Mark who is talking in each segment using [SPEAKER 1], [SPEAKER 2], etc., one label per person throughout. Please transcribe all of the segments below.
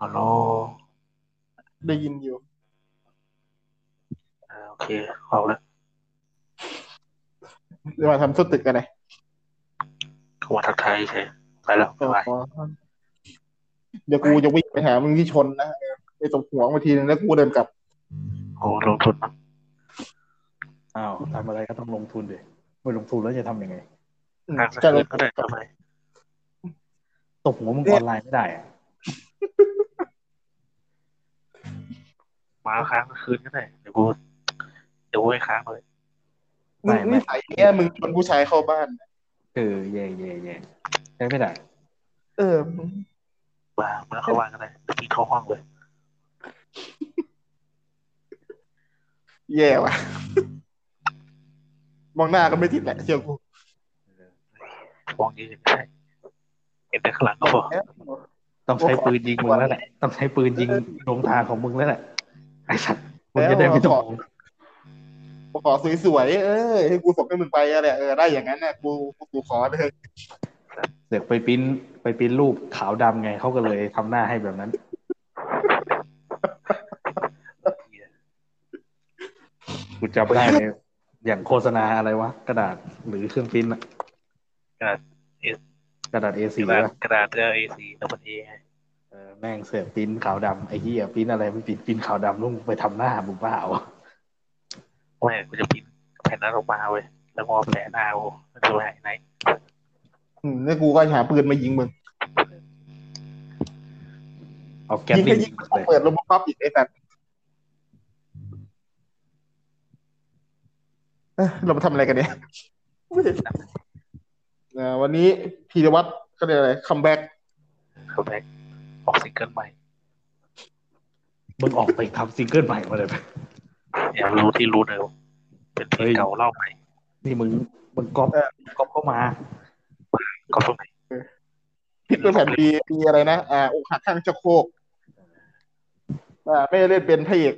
[SPEAKER 1] ฮัลโหล
[SPEAKER 2] ได้ยินอยู่
[SPEAKER 1] อ่าโอเคเอาละ
[SPEAKER 2] เดี๋ยวมาทำสุดตึกกันเลย
[SPEAKER 1] เข้ามาทักทายเฉยไปแล้วบ๊ายบาย
[SPEAKER 2] เดี๋ยวกูจะวิ่งไปหามึงที่ชนนะเออไปตบหัวมาทีนึงแล้วกูเดินกลับ
[SPEAKER 1] โอ้ลงทุนมั้ง
[SPEAKER 3] อ้าวทำอะไรก็ต้องลงทุนดิไม่ลงทุนแล้วจะทำยังไง
[SPEAKER 2] อืม
[SPEAKER 1] นั่งสัก
[SPEAKER 2] จะล
[SPEAKER 1] คื
[SPEAKER 2] ง
[SPEAKER 1] นก็ได้ทำไม
[SPEAKER 3] ตบหัวมึงออนไลน์ไม่ได้อะ
[SPEAKER 1] มาค้างคืนก็ได้ เดี๋ยวกูเดี๋ยวกูให้ค้างเลย
[SPEAKER 2] มึงนิสัยเนี้ยมึงชวนผู้ชายเข้าบ้าน
[SPEAKER 3] เออแย่แย่แย่ใช้ไม่ได้
[SPEAKER 2] เออมึง
[SPEAKER 1] มามาเข้าบ้านก็ได้เดี๋ยวกินเข้าห้องเลย
[SPEAKER 2] แย่ว่ะ มองหน้าก็ไม่ติดแหละเชื่อกู
[SPEAKER 1] มองยืนไม่ใช่เห็นแต่ข้างหลังก็พอ
[SPEAKER 3] ต้องใช้ปืนยิงมึงแล้วแหละ ต้องใช้ปืนยิงดวงตาของมึงแล้วแหละ ไอ้สัตว์มึงจะได้ไม่ต้องมอง
[SPEAKER 2] ขอสวยๆเออให้กูส่งให้มึงไปอะไรเออได้อย่างนั้นน่ะกูกูขอเลย
[SPEAKER 3] เสือกไปปริ้นไปปริ้นรูปขาวดำไงเขาก็เลยทำหน้าให้แบบนั้นกูจำได้เลยอย่างโฆษณาอะไรวะ กระดาษหรือเครื่องปริ้นอะ
[SPEAKER 1] กระดาษ
[SPEAKER 3] กระดาษ A4
[SPEAKER 1] กระดาษ
[SPEAKER 3] วะ
[SPEAKER 1] กระดาษเอซีดับเบิลเอ
[SPEAKER 3] เออ แม่งเสือกปริ้นขาวดำไอ้เหี้ยปริ้นอะไรไม่ปริ้นปริ้นขาวดำลุงไปทำหน้ามึงบ้าเอา
[SPEAKER 1] ไม่กูจะพิมพ์แผ่นนั้นออกมาเว้ยแล้วงอแผลหน้ากูมันจะไปหายไหน
[SPEAKER 2] อืมแล้วกูก็หาปืนมายิงมึง
[SPEAKER 3] เอาแก๊ส
[SPEAKER 2] ยิง
[SPEAKER 3] ลิ
[SPEAKER 2] แค่
[SPEAKER 3] ง
[SPEAKER 2] ยิง
[SPEAKER 3] เล
[SPEAKER 2] ต้อง
[SPEAKER 3] ย
[SPEAKER 2] เปิดลมปั๊บอีกไอ้สัตว์เอ้ยเรามาทำอะไรกันเนี่ยเอ่อวันนี้พีรวัตรเขาเรียกอะไรคัมแบ็ก
[SPEAKER 1] เขาแบ็ก ออกซิงเกิลใหม่
[SPEAKER 3] มึงออกไปทำซิงเกิลใหม่มาเลยไป
[SPEAKER 1] อยากรู้ที่รู้เลยว่าเป็นเพลงเก่าเล่าใหม่
[SPEAKER 3] นี่มึงมึงก๊อปก๊อปเข้ามา
[SPEAKER 1] ก็ตรงไหน
[SPEAKER 2] พิษเป็นแผ่นปีปีอะไรนะอ่าอกหักข้างจะโครกอ่าไม่ได้เล่นเป็นพระเอก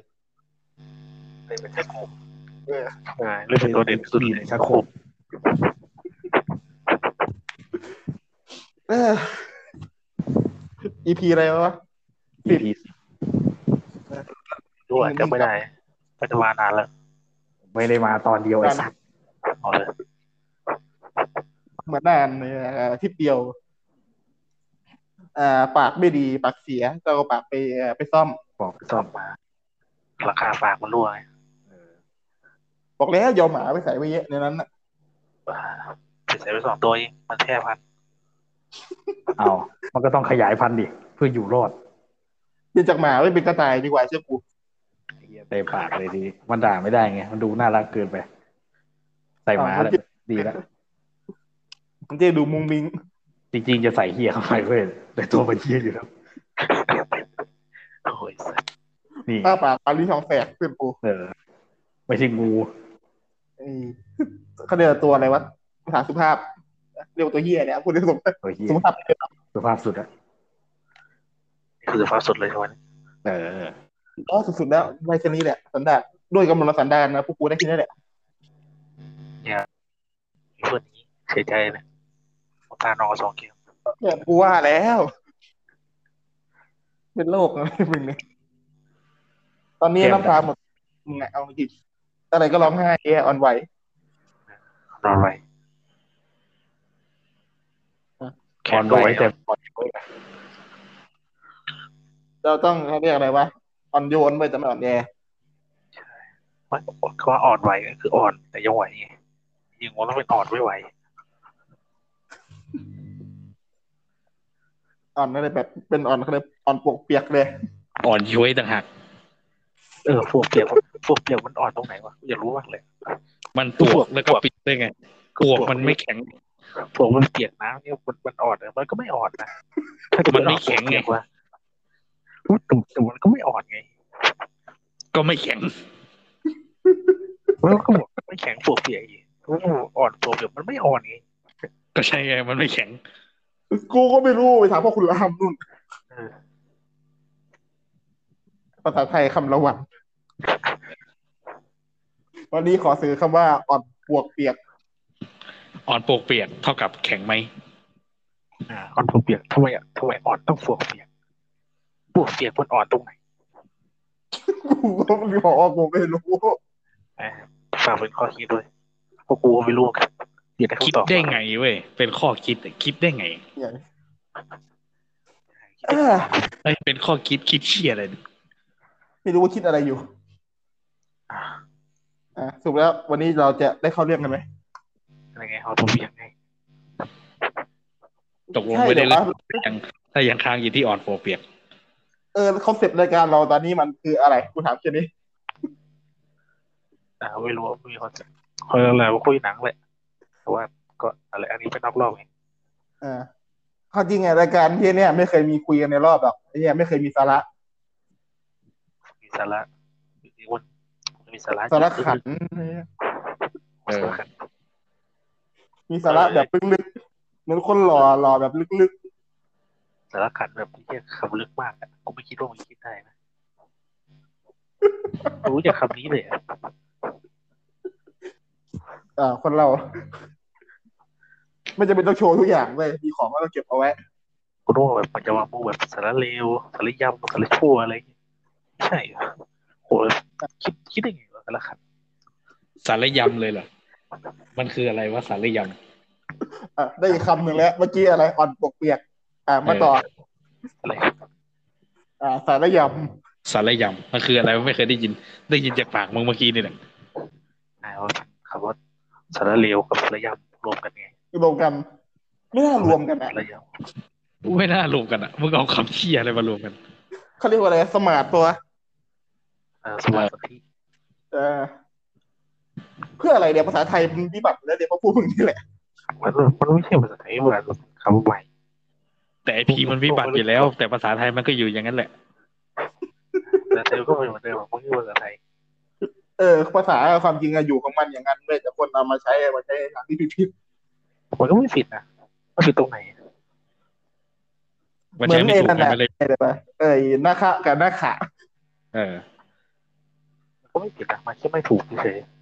[SPEAKER 1] เลยเป็นแค่โคม
[SPEAKER 2] เออ
[SPEAKER 1] ใช่เล่นเป็นตัวเด่นสุดเลย
[SPEAKER 3] ชักโครก
[SPEAKER 2] เออ EP อะไรวะ
[SPEAKER 3] อีพี
[SPEAKER 1] ด้วยจำไม่ได้ปัจจุบันนานแล้ว
[SPEAKER 3] ไม่ได้มาตอนเดียวไอ้สัตว์
[SPEAKER 1] เอาเลย
[SPEAKER 2] เหมือนนานเนี่ยอ่าอาทิตย์เดียวอ่าปากไม่ดีปากเสียก็เอาปากไปเอ่อไปซ่อม
[SPEAKER 3] บอก
[SPEAKER 1] ซ่อมมา ราคาฝากมันรั่วไง
[SPEAKER 3] เออ
[SPEAKER 2] บอกแล้วยอมหมาไปใส่ไว้เยอะในนั้นน่ะ
[SPEAKER 1] บ้าไปใส่ไปสองตัวเองมันแค่พัน
[SPEAKER 3] เอามันก็ต้องขยายพันธุ์ดิเพื่ออยู่รอด
[SPEAKER 2] เป็นจากหมาไม่เป็นกระต่ายดีกว่าเชื่อกู
[SPEAKER 3] ไอ้เหี้ยเตะปากเลยทีนี้มันด่าไม่ได้ไงมันดูน่ารักเกินไป ใส่หมาแล้วดีแล้ว
[SPEAKER 2] มันจะดูมุงมิง
[SPEAKER 3] จริงๆจะใส่เฮียเข้าไปเว้ยแต่ตัวมันเฮียอยู่แล้ว
[SPEAKER 1] โอ้ยสัส
[SPEAKER 3] นี่
[SPEAKER 2] อ้าปากปาลิ้นทองแฝกเพื่อนกู
[SPEAKER 3] เออไม่ใช่งู
[SPEAKER 2] ไอ้เขาเรียกว่าตัวอะไรวะภาษาสุภาพ เรียกว่าตัวเฮียเนี่ยพูดได้สม
[SPEAKER 3] ตัวเฮีย
[SPEAKER 2] สุภาพ
[SPEAKER 3] สุภาพสุดอะ
[SPEAKER 1] นี่คือสภาพสุดเลยใช่ไหม
[SPEAKER 3] เออ
[SPEAKER 2] อ๋อสุดๆแล้วไว้แค่นี้แหละสันดานด้วยกำลังสันดานนะพวกกูได้แค่นี้แหละ
[SPEAKER 1] มีเพื่อนนี้เสียใจเลยตานองสองเกม
[SPEAKER 2] เนี่ยกูว่าแล้ว เป็นโรคอะไรมึงเนี่ยตอนนี้น้ำตาหมดมึงอะเอาจริงอะไรก็ร้องไห้แย่อ่อนไหว
[SPEAKER 1] รออะไร แข
[SPEAKER 3] อ่อนน
[SPEAKER 1] ก็
[SPEAKER 3] ไห
[SPEAKER 1] ไห
[SPEAKER 3] ว
[SPEAKER 1] ว
[SPEAKER 3] แต่
[SPEAKER 2] เราต้องเขาเรียกอะไรวะอ่อนโยนไปแต่ไม่อ่อนแอ
[SPEAKER 1] มันเขาว่าอ่อนไหวก็คืออ่อนแต่ยังไหวไงยิงว่าต้องเป็นอ่อนไม่ไหว
[SPEAKER 2] อ่อนอะไรแบบเป็นอ่อนเขาเรียกอ่อนปวกเปียกเลย
[SPEAKER 3] อ่อนย้วยต่างหาก
[SPEAKER 1] เออพวกเปียกพวกเปียกมันอ่อนตรงไหนวะอยากรู้มากเลย
[SPEAKER 3] มันปวกแล้วก็ปิดได้ไงปวกมันไม่แข็ง
[SPEAKER 1] พวกมันเปียกน้ำเนี่ยมันมันอ่อนอะมันก็ไม่อ่อนนะถ้าจะ
[SPEAKER 3] มันไม่แข็งไง
[SPEAKER 1] วะแต่แต่มันก็ไม่อ่อนไง
[SPEAKER 3] ก็ไม่แข็ง
[SPEAKER 1] แล้วก็บอกไม่แข็งพวกเปียกอีกแล้วก็บอกอ่อนพวกเปียกมันไม่อ่อนไง
[SPEAKER 3] ก็ใช่ไงมันไม่แข็ง
[SPEAKER 2] กูก็ไม่รู้ไปถามพ่อคุณรามนู่น
[SPEAKER 1] เออ
[SPEAKER 2] ภาษาไทยคำละวัน วันนี้ขอซื้อคำว่าอ่อนปวกเปียก
[SPEAKER 3] อ่อนปวกเปียกเท่ากับแข็งไหม
[SPEAKER 1] อ่าอ่อนพวกเปียกทำไมอะทำไมอ่อนต้องพวกเปียกพวกเสียงมันอ่อนตรงไหน
[SPEAKER 2] กูก็ไม่บอกว่ากูไม่รู้
[SPEAKER 1] อ่าฝากเป็นข้อคิดด้วยเพราะกูก็ไม่รู้กันเดี๋ยวได้
[SPEAKER 4] คิด
[SPEAKER 1] คำตอบ
[SPEAKER 4] ได้ไงเว้ยเป็นข้อคิดอะคิดได้ไง
[SPEAKER 2] อย่าง
[SPEAKER 1] คิดได้
[SPEAKER 2] อ่า
[SPEAKER 4] ไอ้ยเป็นข้อคิดคิดเชี่ยอะไรเนี่ย
[SPEAKER 2] ไม่รู้ว่าคิดอะไรอยู่
[SPEAKER 1] อ่า
[SPEAKER 2] อ่าสรุปแล้ววันนี้เราจะได้เข้าเรื่องกันไหม
[SPEAKER 1] อะไรไงเอาตัวเบียงไง
[SPEAKER 4] ตกลง
[SPEAKER 2] ใช่
[SPEAKER 4] ไม่ได้
[SPEAKER 2] เดี๋ยว
[SPEAKER 4] เล่น
[SPEAKER 2] วะ
[SPEAKER 4] ยังถ้ายังค้างอยู่ที่อ่อนโฟเปียก
[SPEAKER 2] เออคอนเซ็ปต์รายการเราตอนนี้มันคืออะไรกูถามแค่นี้
[SPEAKER 1] อ่าไม่รู้ว่ามีคนจะคอยอะไรว่าคุยหนังแหละแต่ว่าก็อะไรอันนี้เป็นนอกรอบไง
[SPEAKER 2] อ่าความจริงไงรายการที่เนี่ย ไม่เคยมีคุยกันในรอบหรอกไอ้เนี่ยไม่เคยมีสาระ
[SPEAKER 1] มีสาระมีวันมีสาระ
[SPEAKER 2] สาระขัน
[SPEAKER 1] เออสาระขัน
[SPEAKER 2] มีสาระแบบลึกๆเหมือนคนหล่อหล่อแบบลึก
[SPEAKER 1] สาระขันแบบที่คำลึกมากอะกูไม่คิดว่ามันคิดได้นะรู้จากคำนี้เลยอะ
[SPEAKER 2] ๆอ่าคนเรา ไม่จำเป็นต้องโชว์ทุกอย่างเลยมีของก็ต้องเก็บเอาไว้
[SPEAKER 1] กูรู้ว่าแบบมันจะวางมูแบบสาระเลวสาระยำสาระชั่วอะไรอย่างเงี้ยไม่ใช่เหรอโหคิดคิดได้ไงวะสาระขัน
[SPEAKER 4] สารยำเลยเหรอ มันคืออะไรวะสารย
[SPEAKER 2] อะได้อีกคำหนึ่งแล้ว เมื่อกี้อะไรอ่อนปกเปียก อ่ามาต่อ
[SPEAKER 1] อะไร
[SPEAKER 2] อ่า สารยำ
[SPEAKER 4] สารยำมันคืออะไรวะไม่เคยได้ยิน ได้ยินจากปากมึงเมื่อกี้นี่แหละ
[SPEAKER 1] อ่าว่าคำว่าสาระเลวกับสาระยำรวมกันไงำ
[SPEAKER 2] รวมกันไม่น่ารวมกันอะ
[SPEAKER 1] สาระย
[SPEAKER 4] ไม่น่ารวมกันอะมึงเอาคำเชี่ยอะไรมารวมกัน
[SPEAKER 2] เขาเรียกว่าอะไรสมาร์ทตัวำ
[SPEAKER 1] อ่าสมาธิ
[SPEAKER 2] เออ เพื่ออะไรเดี๋ยวภาษาไทยมันวิบัติแล้วเดี๋ยวมาพูดมึงนี่แหละ
[SPEAKER 1] มันมันไม่ใช่ภาษาไทยเหมือนคำใหม่
[SPEAKER 4] แต่ไอพีมันวิบัติอยู่แล้ว แต่ภาษาไทยมันก็อยู่อย่างนั้นแหละ
[SPEAKER 1] แต่เธอก็เป็นเหมือนเดิมมันไม่ใช่ภาษาไทย
[SPEAKER 2] เออ ภาษาความจริงอะอยู่ของมันอย่างนั้นเลยแต่คนเอามาใช้มาใช้ทางที่ผิด
[SPEAKER 1] มันก็ไม่ผิดนะมันผิดตรงไหน
[SPEAKER 2] ๆ
[SPEAKER 4] มัน
[SPEAKER 2] เหมือ
[SPEAKER 4] ใช้
[SPEAKER 2] น
[SPEAKER 4] ไม่
[SPEAKER 2] ไอ้
[SPEAKER 4] ถูก
[SPEAKER 2] นั่นแหละ
[SPEAKER 4] ไปเลย
[SPEAKER 2] ไอ้เดี๋ยวไปเอ้ยหน้าคะกับหน้าขา
[SPEAKER 4] เออ
[SPEAKER 1] มันก็ไม่ผิดนะมันแค่ไม่ถูกเฉยๆ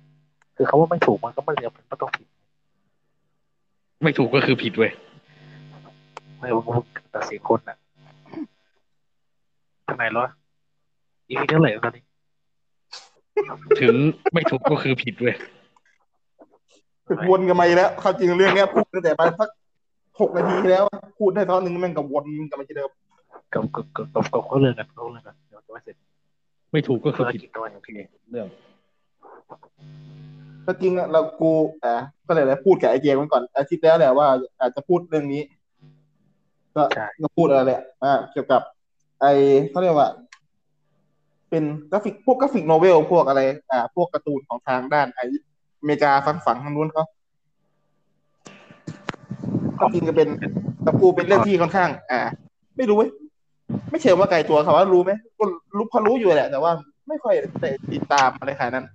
[SPEAKER 1] คือเขาว่าไม่ถูกมันก็ไม่จำเป็นต้องผิด
[SPEAKER 4] ไม่ถูกก็คือผิดเว้ย
[SPEAKER 1] ไม่ว่ามึงตัดสินคนน่ะทำไมเหรออีพีเท่าไหร่แล้วตอนนี้
[SPEAKER 4] ถึงไม่ถูกก็คือผิดเว้ย
[SPEAKER 2] คือวนกันมาอีกแล้วความจริงเรื่องเนี้ยพูดตั้งแต่มาสักหกนาทีแล้ว พูดได้ตอนหนึ่งแม่งกับวนกันมาที่เดิม
[SPEAKER 1] กับกับกับกับกับเขาเลิกกันเขาเลิกกันเดี๋ยวจะไม่เสร็จ
[SPEAKER 4] ไม่ถูกก็คื
[SPEAKER 1] เพื่
[SPEAKER 4] อ
[SPEAKER 1] อ
[SPEAKER 4] ผิด
[SPEAKER 1] กินด้วยโอเค
[SPEAKER 4] เรื่อง
[SPEAKER 2] ก็จริงอะเรากูอ่าก็เลยเลยพูดกับไอเจมันก่อนอาทิตย์แล้วแหละว่า อาจจะพูดเรื่องนี้ ก็
[SPEAKER 1] ใช่
[SPEAKER 2] ก็พูดอะไรแหละอ่าเกี่ยวกับ ไอเขาเรียกว่า เป็นกราฟิกพวก graphic novel พวกอะไร อ่า พวกการ์ตูนของทางด้านไออเมริกาฝั่งฝั่งทางนู้นเขาความจริงก็เป็นกับกูเป็นเรื่องที่ค่อนข้าง อ่า ไม่รู้เว้ยไม่เชื่อว่าไกลตัวเขาว่ารู้ไหมก็รู้พอรู้อยู่แหละ แต่ว่าไม่ค่อยได้ติดตามอะไรขนาดนั้น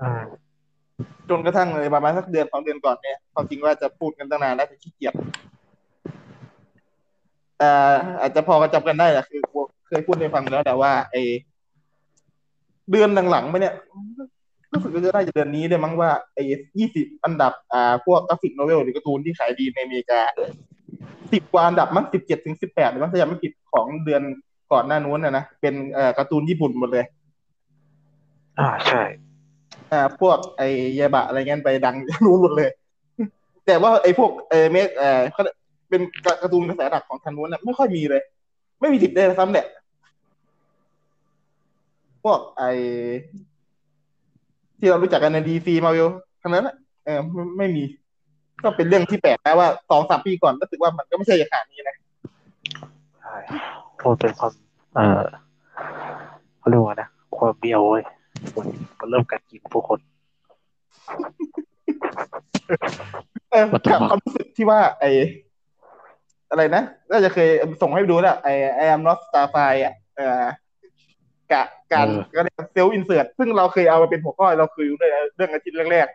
[SPEAKER 1] อ่า
[SPEAKER 2] จนกระทั่งเลยประมาณสักเดือนสองเดือนก่อนเนี่ยความจริงว่าจะพูดกันตั้งนานแล้วแต่ขี้เกียจอ่ออาจจะพอจำกันได้แหละคือเคยพูดให้ฟังแล้วแต่ว่าไอเดือนหลังๆไปเนี่ยรู้สึกจะได้จะเดือนนี้เลยมั้งว่าไอ้ยี่สิบอันดับอ่าพวก graphic novel หรือการ์ตูนที่ขายดีในอเมริกาสิบกว่าอันดับมั้งสิบเจ็ดถึงสิบแปดมั้งถ้าจำไม่ผิดของเดือนก่อนหน้านู้นนะนะเป็นเอ่อการ์ตูนญี่ปุ่นหมดเลย
[SPEAKER 1] อ่าใช่
[SPEAKER 2] อ่าพวกไอ้ยาบะอะไรเงี้ยไปดังรู้หมดเลย แต่ว่าไอ้พวกเอเมกเออเขาเป็นการ์ตูนกระแสหลักของทางนู้นน่ะไม่ค่อยมีเลย ไม่มีติดได้ซ้ำแหละพวกไอ้ที่เรารู้จักกันในดีซีมาวิลทั้งนั้นแหละเออไม่ไม่มี ก็เป็นเรื่องที่แปลกนะว่าสองสามปีก่อนรู้สึกว่ามันก็ไม่ใช่อย่างนี้นะ
[SPEAKER 1] ใช่เพราะมันเป็นความ เออเขาเรียกว่านะ ความเบี้ยวเว้ย มันมันเริ่มกัดกินผู้คน
[SPEAKER 2] เออกับความรู้สึกที่ว่า ไอ้อะไรนะน่าจะเคยส่งให้ดูแหละไอ้ I am not starfire อะเออกะการก็เรียกเซลล์อินเสิร์ตซึ่งเราเคยเอามาเป็นหัวข้อเราเคยรู้ด้วยเรื่องอาทิตย์แรก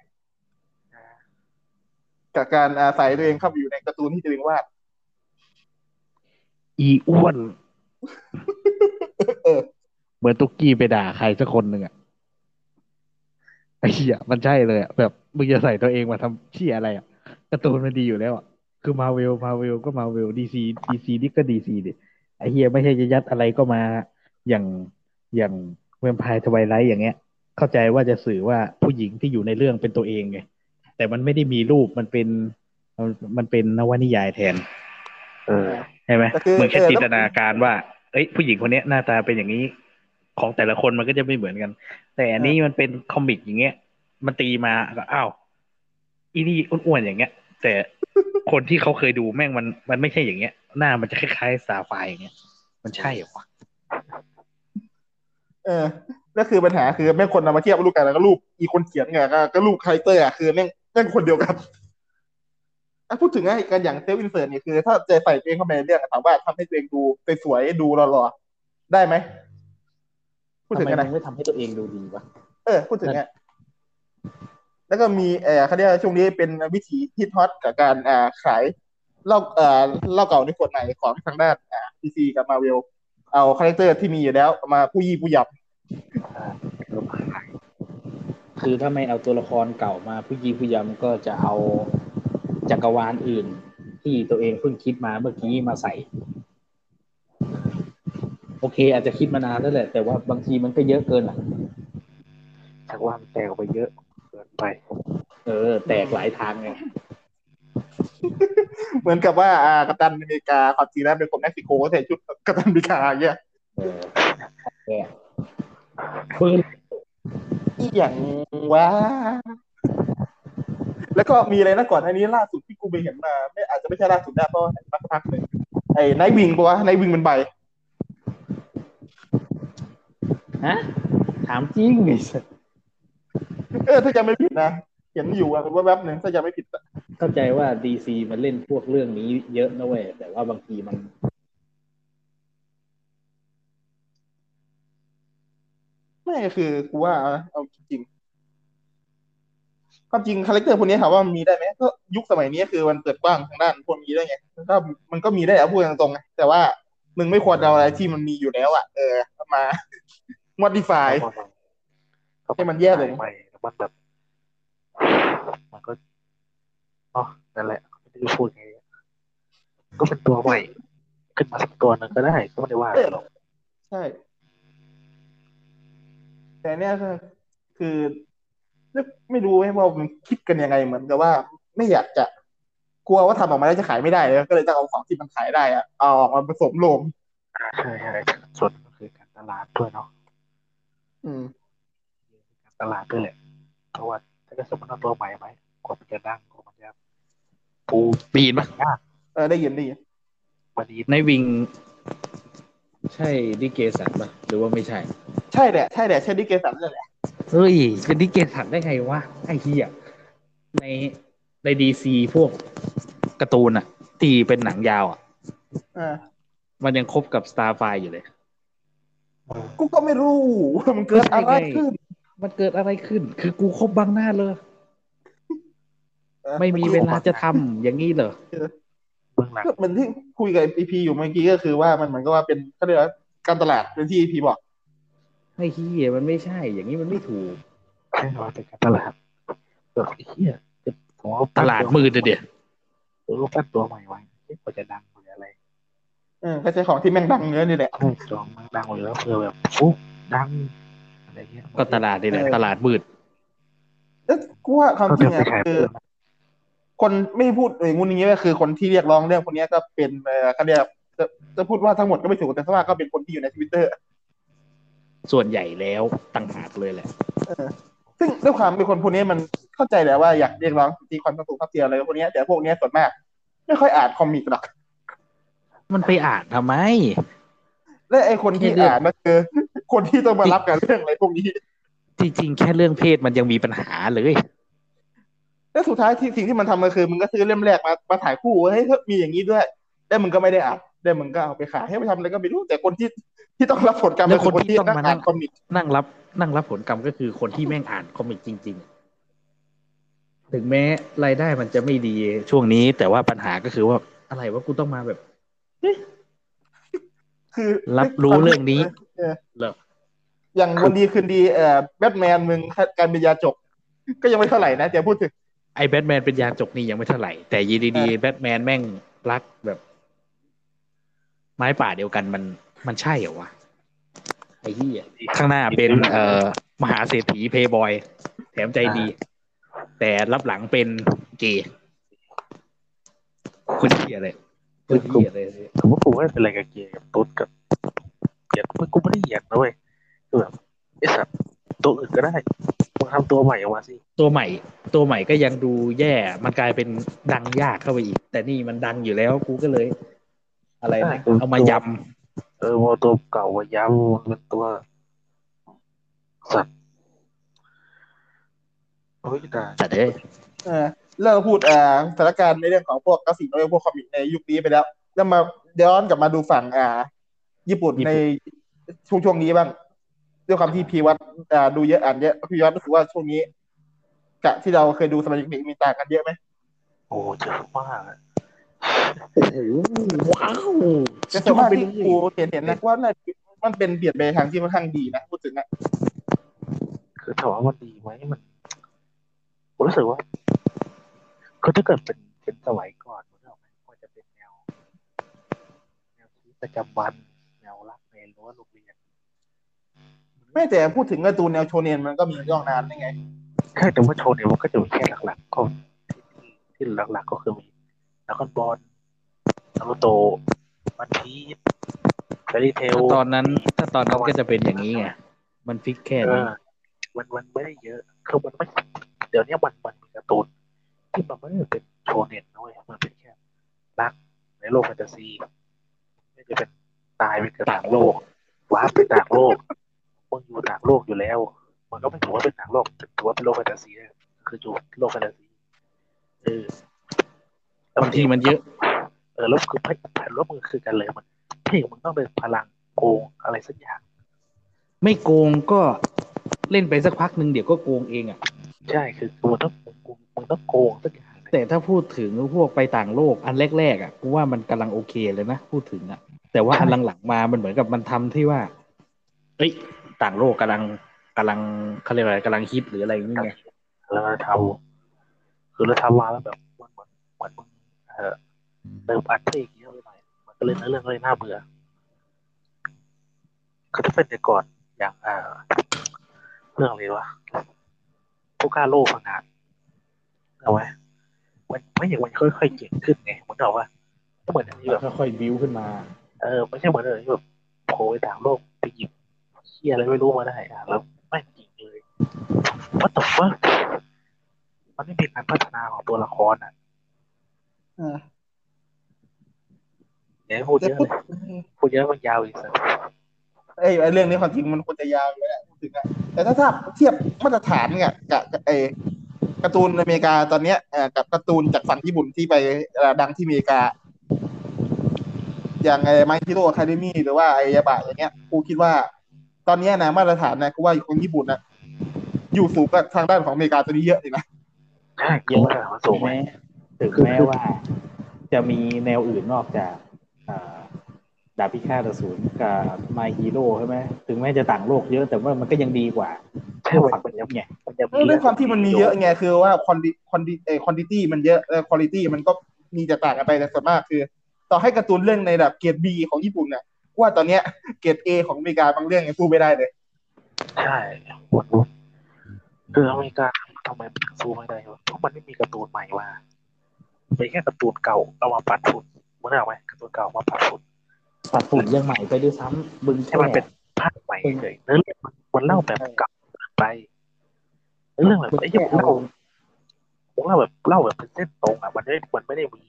[SPEAKER 2] ๆกับการอาศัยตัวเองเข้าไปอยู่ในการ์ตูนที่ตัวเองวาด
[SPEAKER 4] อีอ้วน
[SPEAKER 2] เออ
[SPEAKER 4] เหมือนตุ๊กกี้ไปด่าใครสักคนหนึ่งอะ ไอ้เหี้ยมันใช่เลยอะแบบมึงจะใส่ตัวเองมาทำเชี่ยอะไรอะการ์ตูนมันดีอยู่แล้วอะคือ Marvel Marvel ก็ Marvel DC DC นี่ก็ DC ดิ
[SPEAKER 3] ไอ้เหี้ยไม่ใช่จะยัดอะไรก็มาอย่างอย่าง Vampire Twilight อย่างเงี้ย เข้าใจว่าจะสื่อว่าผู้หญิงที่อยู่ในเรื่องเป็นตัวเองไงแต่มันไม่ได้มีรูปมันเป็นมันมันเป็นนวนิยายแทน
[SPEAKER 1] เออ
[SPEAKER 3] ใช่ไหม
[SPEAKER 2] แต่คือ
[SPEAKER 3] มึงแค่
[SPEAKER 2] เออ
[SPEAKER 3] จินตนาการว่า เอ้ยผู้หญิงคนเนี้ยหน้าตาเป็นอย่างนี้ ของแต่ละคนมันก็จะไม่เหมือนกัน แต่อันนี้มันเป็น comic อย่างเงี้ย มันตีมาก็อ้าวอีนี่อ้วนๆอย่างเงี้ย แต่คนที่เขาเคยดูแม่งมันมันไม่ใช่อย่างเงี้ย หน้ามันจะคล้ายๆซาไฟอย่างเงี้ย มันใช่เหรอวะ
[SPEAKER 2] เออแล้วคือปัญหาคือแม่งคนนำมาเทียบรูปกันแล้วก็รูปอีคนเขียนไงก็รูป character อะคือแม่งแม่งคนเดียวกันพูดถึงไอ้การอย่าง self insert เนี่ยคือ ถ้าจะใส่ตัวเองเข้าไปในเรื่องอะถามว่าทำให้ตัวเองดูสวยๆดูหล่อๆได้ไหม พูดถึง
[SPEAKER 3] ทำไม
[SPEAKER 2] กัน
[SPEAKER 3] มึ
[SPEAKER 2] นะ
[SPEAKER 3] งไม่ทำให้ตัวเองดูดีวะ
[SPEAKER 2] เออพูดถึงอะแล้วก็มีเออเขาเรียกว่าช่วงนี้เป็นวิถีฮิตฮอตกับการอ่าขายเหล้าเอ่อเหล้าเก่าในขวดใหม่ของทางด้านอ่า DC กับมาเวลเอา character ที่มีอยู่แล้วมาปู้ยี่ปู้ยำ
[SPEAKER 3] คือถ้าไม่เอาตัวละครเก่ามาผู้ยีผู้ยำก็จะเอาจักรวาลอื่น ที่ตัวเองเพิ่งคิดมาเมื่อกี้มาใส่โอเคอาจจะคิดมานานแล้วแหละ แต่ว่าบางทีมันก็เยอะเกินอะ
[SPEAKER 1] จากว่ามันแตกออกไปเยอะเกินไป
[SPEAKER 3] เออ แตกหลายทางไง
[SPEAKER 2] เหมือนกับว่าอ่ากัปตันอเมริกาความจริงแล้วเป็นคนเม็กซิโกก็ใส่ชุดกัปตันอเมริกาอย่างเงี้ย
[SPEAKER 3] เออแกปืน
[SPEAKER 2] อีอย่างว่าแล้วก็มีอะไรนะก่อนอันนี้ล่าสุดที่กูไปเห็นมา ไม่อาจจะไม่ใช่ล่าสุดนะเพราะเห็นมาสักพักหนึ่งไอ้ไนวิงปะวะไนวิงเป็นใบ
[SPEAKER 3] ฮะถามจริงไอ้สัส
[SPEAKER 2] เออถ้าจำไม่ผิดนะเห็นอยู่อะว่าแวบหนึ่งถ้าจำไม่ผิดอะ
[SPEAKER 3] เข้าใจว่าดีซีมันเล่นพวกเรื่องนี้เยอะนะเว้ยแต่ว่าบางทีมัน
[SPEAKER 2] ไม่คือกูว่าเอาจริงๆความจริงคาแรคเตอร์พวกนี้ถามว่ามันมีได้ไหมก็ยุคสมัยนี้คือมันเปิดกว้างทางด้านพวกนี้ได้ไงก็มันก็มีได้อะพูดตรงๆไงแต่ว่ามึงไม่ควรเอาอะไรที่มันมีอยู่แล้วอะเออมา modify ให้มันแย่ลง
[SPEAKER 1] ใหม่แล้วมันแบบ มันก็อ๋อนั่นแหละไม่รู้พูดไงก็เป็นตัวใหม่ ขึ้นมาสักตัวหนึงก็ได้ ก็ไม่ได้ว่าอะไรหรอก
[SPEAKER 2] ใช่ แต่เนี่ยก็คือไม่รู้ว่ามันคิดกันยังไงเหมือนกับว่า ไม่อยากจะกลัวว่าทำออกมาแล้วจะขายไม่ได้เลยก็เลยต้องเอาของที่มันขายได้อะเอาออกมาผสมโลม
[SPEAKER 1] อ่าใช่ใช่ส่วนก็คือการตลาดด้วยเนาะ
[SPEAKER 2] อืม
[SPEAKER 1] การตลาดด้วยแหละเพราะว่าถ้าเกิดสมมติเอาตัวใหม่ไหมกว่ามันจะดังกว่ามันจะปู
[SPEAKER 3] ปีนปะ
[SPEAKER 1] ยาก
[SPEAKER 2] เออได้ยินได้ยิน
[SPEAKER 1] วันนี้
[SPEAKER 3] Nightwing ใช่ Dick Grayson ปะหรือว่าไม่ใช่
[SPEAKER 2] ใช่แหละใช่แหละใช่ Dick Grayson นั่นแหละ
[SPEAKER 3] เฮ้ยเป็น Dick Grayson ได้ไงวะไอ้เหี้ยในใน DC พวกการ์ตูนอะที่เป็นหนังยาวอะ
[SPEAKER 2] อ่า
[SPEAKER 3] มันยังคบกับ Starfire อยู่เลย
[SPEAKER 2] กูก็ไม่รู้ว่ามันเกิดอะไรขึ้น
[SPEAKER 3] มันเกิดอะไรขึ้น คือกูคบบังหน้าเลย ไม่มีเวลาจะทำอย่างนี้เหรอ
[SPEAKER 1] เบื้องหลัง
[SPEAKER 2] ก็เหมือนที่คุยกับอีพีอยู่เมื่อกี้ก็คือว่ามันเหมือนกับว่าเป็นเขาเรียกว่าการตลาดเป็นที่อีพีบอก
[SPEAKER 3] ไอ้เหี้ยมันไม่ใช่ อย่างนี้มันไม่ถูก
[SPEAKER 1] ใช่ว่าเป็นการตลาดแบบไอ้เฮียผมเอา
[SPEAKER 3] ตลาดมืดอะเดียว
[SPEAKER 1] เออปั้นตัวใหม่ไว้กว่าจะดังหรืออะไร
[SPEAKER 2] เออก็ใช้ของที่แม่งดังเนื้อนี่แหละ
[SPEAKER 1] ใช่ตัวมันดังหรือแล้วเพื่อแบบฟุ๊บดังอะไรเงี้ย
[SPEAKER 3] ก็ตลาดนี่แหละ
[SPEAKER 2] เออ
[SPEAKER 3] ตลาดมืด
[SPEAKER 2] แล้วกูว่าความ
[SPEAKER 1] ก็
[SPEAKER 2] จริ
[SPEAKER 1] จะ
[SPEAKER 2] ง
[SPEAKER 1] ไป
[SPEAKER 2] อะ
[SPEAKER 1] ขาย
[SPEAKER 2] คื
[SPEAKER 1] เพิ่
[SPEAKER 2] อ
[SPEAKER 1] มนะ
[SPEAKER 2] คนไม่พูดอย่างงู้นอย่างนี้ก็คือคนที่เรียกร้องเรื่องพวกนี้ก็เป็นเออเขาเรียกจะจะพูดว่าทั้งหมดก็ไม่ถูกแต่ถ้าว่าก็เป็นคนที่อยู่ในทวิตเตอร์
[SPEAKER 3] ส่วนใหญ่แล้วต่างหากเลยแหละ
[SPEAKER 2] ซึ่งด้วยความเป็นคนพวกนี้มันเข้าใจแหละว่าอยากเรียกร้องสิทธิความสูงเท่าเทียมอะไรพวกนี้แต่พวกนี้ส่วนมาก ไม่ค่อยอ่านคอมิกหรอก
[SPEAKER 3] มันไปอ่านทำไม
[SPEAKER 2] และไอ้คนที่
[SPEAKER 3] แค่เรื่อง
[SPEAKER 2] อ่านมันคือ คนที่ต้องมารับกับเรื่องอะไรพวกนี้
[SPEAKER 3] จริงๆ แค่เรื่องเพศมันยังมีปัญหาเลย
[SPEAKER 2] แล้วสุดท้ายที่สิ่งที่มันทำก็คือมึงก็ซื้อเล่มแรกมามาถ่ายคู่ว่าเฮ้ยถ้ามีอย่างนี้ด้วยแล้วมึงก็ไม่ได้อ่านแล้วมึงก็เอาไปขายให้ไปทำอะไรก็ไม่รู้แต่คนที่ที่ต้องรับผลกรรม
[SPEAKER 3] แล้ว
[SPEAKER 2] ก็คือ
[SPEAKER 3] ค
[SPEAKER 2] คนน
[SPEAKER 3] ที่
[SPEAKER 2] ที่
[SPEAKER 3] ต้อง
[SPEAKER 2] นั่ง
[SPEAKER 3] มา
[SPEAKER 2] อ่า
[SPEAKER 3] นั่
[SPEAKER 2] น
[SPEAKER 3] ง
[SPEAKER 2] คอมิก
[SPEAKER 3] นั่งรับ นั่งรับผลกรรมก็คือคนที่แม่งอ่านคอมิกจริง ๆ ถึงแม้รายได้มันจะไม่ดีช่วงนี้ แต่ว่าปัญหาก็คือว่าอะไรว่ากูต้องมาแบบ
[SPEAKER 2] คือ
[SPEAKER 3] รับรู้เรื่องนี้
[SPEAKER 2] เออ
[SPEAKER 3] เหรอ
[SPEAKER 2] อย่างวันดีคืนดีเอ่อแบทแมนมึงการเป็นยาจก ก็ยังไม่เท่าไหร่นะจะพูดถึง
[SPEAKER 3] ไอ้แบทแมนเป็นยาจกนี่ยังไม่เท่าไหร่ แต่ยีดี
[SPEAKER 2] เออ
[SPEAKER 3] ๆแบทแมนแม่งรักแบบ ไม้ป่าเดียวกันมันมันใช่เหรอวะไอ้ที่ข้างหน้าเป็นเอ่อมหาเศรษฐีเพย์บอย แถมใจดี แต่รับหลังเป็นเกย์คุณเหี้ยอะไรคุณเหี้ยอะไร
[SPEAKER 1] ผมว่ากูไม่ได้เป็นอะไรกับเกียร์กับตุ๊ดกับเหยียดกูกูไม่ได้เหยียดนะเว้ยคือแบบไอ้สัตว์ตัวอื่นก็ได้มึงทำตัวใหม่ออกมาสิ
[SPEAKER 3] ตัวใหม่ ตัวใหม่ก็ยังดูแย่ มันกลายเป็นดังยากเข้าไปอีก แต่นี่มันดังอยู่แล้วกูก็เลย อะไรนะเอามาย
[SPEAKER 1] เออพอตัวเก่ามาย้ำมันเป็นตัว สัตว์โอ้ยด่าำ
[SPEAKER 3] แต่เด้ย
[SPEAKER 2] เออ เลิกพูดอ่าสถานการณ์ในเรื่องของพวกกราฟิกและพวกคอมิกในยุคนี้ไปแล้วแล้วมาย้อนกลับมาดูฝั่งอ่า ญี่ปุ่นในช่วงช่วงนี้บ้างด้วยความที่พีวัตอ่าดูเยอะอ่านเยอะพีวัตรู้สึกว่าช่วงนี้กะที่เราเคยดูสมัยเด็กๆมีต่างกันเยอะไหม
[SPEAKER 1] โอ้เยอะมากอะ
[SPEAKER 3] โอ้โหว้าว
[SPEAKER 2] แต่ส่วนมากที่กูเห็นเห็นนะว่าน่ามันเป็นเปลี่ยนไปทางที่ค่อนข้างดีนะพูดถึงนะ
[SPEAKER 1] คือถามว่ามันดีไหมมันผมรู้สึกว่า คือถ้าเกิดเป็นเป็นสมัยก่อนมันควรจะเป็นแนว แนวชีวิตประจำวัน แนวรักในรั้วโรงเรียน
[SPEAKER 2] ไม่แต่พูดถึงการ์ตูนแนวโชเนนมันก็มีย่องนานได้ไง
[SPEAKER 1] ใช่แต่ว่าโชว์เนี่ยมันก็จะมีแค่หลักๆก็ที่ที่หลักๆก็คือมีนักบอลนารูโตะวันพีชแฟรี่เทล
[SPEAKER 3] ถ้าตอนนั้น ถ้าตอนนั้นก็จะเป็นอย่างนี้ไงมันฟิกแค่
[SPEAKER 1] เอ
[SPEAKER 3] นี้
[SPEAKER 1] อมันมันไม่ได้เยอะคือมันไม่เดี๋ยวนี้มันมันมีการ์ตูน ที่มันไม่ได้เป็นโชว์เน็ตนะเว้ยมันเป็นแค่รักในโลกแฟนตาซีไม่จะเป็นตายไปเกิดต่างโลกว้าร์ปไปต่างโลกมึงอยู่ต่างโลกอยู่แล้ว มันก็ไม่ถือว่าเป็นต่างโลกถือว่าเป็นโลกแฟนตาซีนะคืออยู่โลกแฟนตาซีเออแล้ว
[SPEAKER 3] บางทีมันเยอะ
[SPEAKER 1] เออแล้วคือพแผ่นร่วมมือคือกันเลยมันเพ่มึงต้องเป็นพลังโกงอะไรสักอย่าง
[SPEAKER 3] ไม่โกงก็เล่นไปสักพักหนึ่งเดี๋ยวก็โกงเองอะ
[SPEAKER 1] ใช่คือมึงต้อง มึงมึงมึงต้องโกงสักอย่างหนึ่ง
[SPEAKER 3] แต่ถ้าพูดถึงพวกไปต่างโลกอันแรกๆอะกูว่ามันกำลังโอเคเลยนะพูดถึงอะ แต่ว่าอันหลังๆมามันเหมือนกับมันทำที่ว่าเอ้ยต่างโลกกำลังกำลังเขาเรียกอะไรกำลังฮิตหรืออะไรอย่างเงี้ย
[SPEAKER 1] แล้วเราทำคือเราทำมาแล้วแบบมันเหมือนเหมือนมึงเออเติมอัดเพลงเยอะไปหน่อยมันก็เลยเนื้อเรื่องก็เลยน่าเบื่อคือถ้าเป็นแต่ก่อนอย่างอ่าเรื่องอะไรวะผู้กล้าโลกพังงาน เอาไว้มันไม่อย่างมันค่อยๆเก่งขึ้นไงเหมือนกับว่าก็เหมือนอันนี้แบบ
[SPEAKER 3] ค่อยๆบิวขึ้นมา
[SPEAKER 1] เออไม่ใช่เหมือนเลยที่แบบโผล่ไปต่างโลกไปหยิบเชี่ยอะไรไม่รู้มาได้อะแล้วไม่จริงเลยว่าแต่ว่ามันไม่มีการพัฒนาของตัวละครอะ
[SPEAKER 2] อ่า
[SPEAKER 1] เดี๋ยวพูดเยอะเลยพูดเยอะมันยาวอีกสัก
[SPEAKER 2] ไอ้ไอ้เรื่องนี้ความจริงมันควรจะยาวเลยแหละพูดถึงอะแต่ถ้าถ้าเทียบมาตรฐานเนี่ยกับกับไอ้ การ์ตูนอเมริกาตอนเนี้ยเอ่อกับการ์ตูนจากฝั่งญี่ปุ่นที่ไปเอ่อดังที่อเมริกา อย่างไอ้ My Hero Academia หรือว่าไอ้ Yaiba อย่างเงี้ยกูคิดว่า ตอนเนี้ยนะมาตรฐานนะกูว่าของญี่ปุ่นนะอยู่สูงกับทางด้านของอเมริกาตัวนี้เยอะเลยนะ
[SPEAKER 1] ใช่เยอะมากมันสูงไหม
[SPEAKER 3] แม้ถึงแม้ว่า จะมีแนวอื่นนอกจากอ่า ดาบพิฆาตอสูรกับ My Hero ใช่ไหมถึงแม้จะต่างโลกเยอะแต่ว่ามันก็ยังดีกว่า
[SPEAKER 1] ใช่ไหมมันยัง
[SPEAKER 3] ไง
[SPEAKER 1] มันยัง
[SPEAKER 2] เออด้วยความที่มันมีเยอะไงคือว่า quanti quanti เอ quantity มันเยอะเออคุณภาพมันก็มีแตกต่างกันไปแต่ส่วนมากคือ ต่อให้การ์ตูนเรื่องในแบบเกรดบีของญี่ปุ่นเนี่ยว่าตอนเนี้ยเกรดเอของอเมริกาบางเรื่องยังสู้ไม่ได้เลย
[SPEAKER 1] ใช่มันคืออเมริกาทำไมมันสู้ไม่ได้วะเพราะมันไม่มีการ์ตูนใหม่มาเป็นแค่การ์ตูนเก่าเอามาปัดฝุ่นมึงได้ไหมการ์ตูนเก่ามาปัดฝุ่น
[SPEAKER 3] ตัดฝุ่นยังใหม่ไปด้วยซ้ำบึง
[SPEAKER 1] ให้มันเป็นภาคใหม่เฉยเนื้อเรื่องมันมันเล่าแบบเก่าไปเนื้อเรื่องแบบ
[SPEAKER 3] มึง
[SPEAKER 1] ไอ้
[SPEAKER 3] แค่
[SPEAKER 1] เหี้ยผม
[SPEAKER 3] เอา
[SPEAKER 1] เล่าผมเล่าแบบเล่าแบบเป็นเส้นตรงอะมันไม่มันไม่ได้มี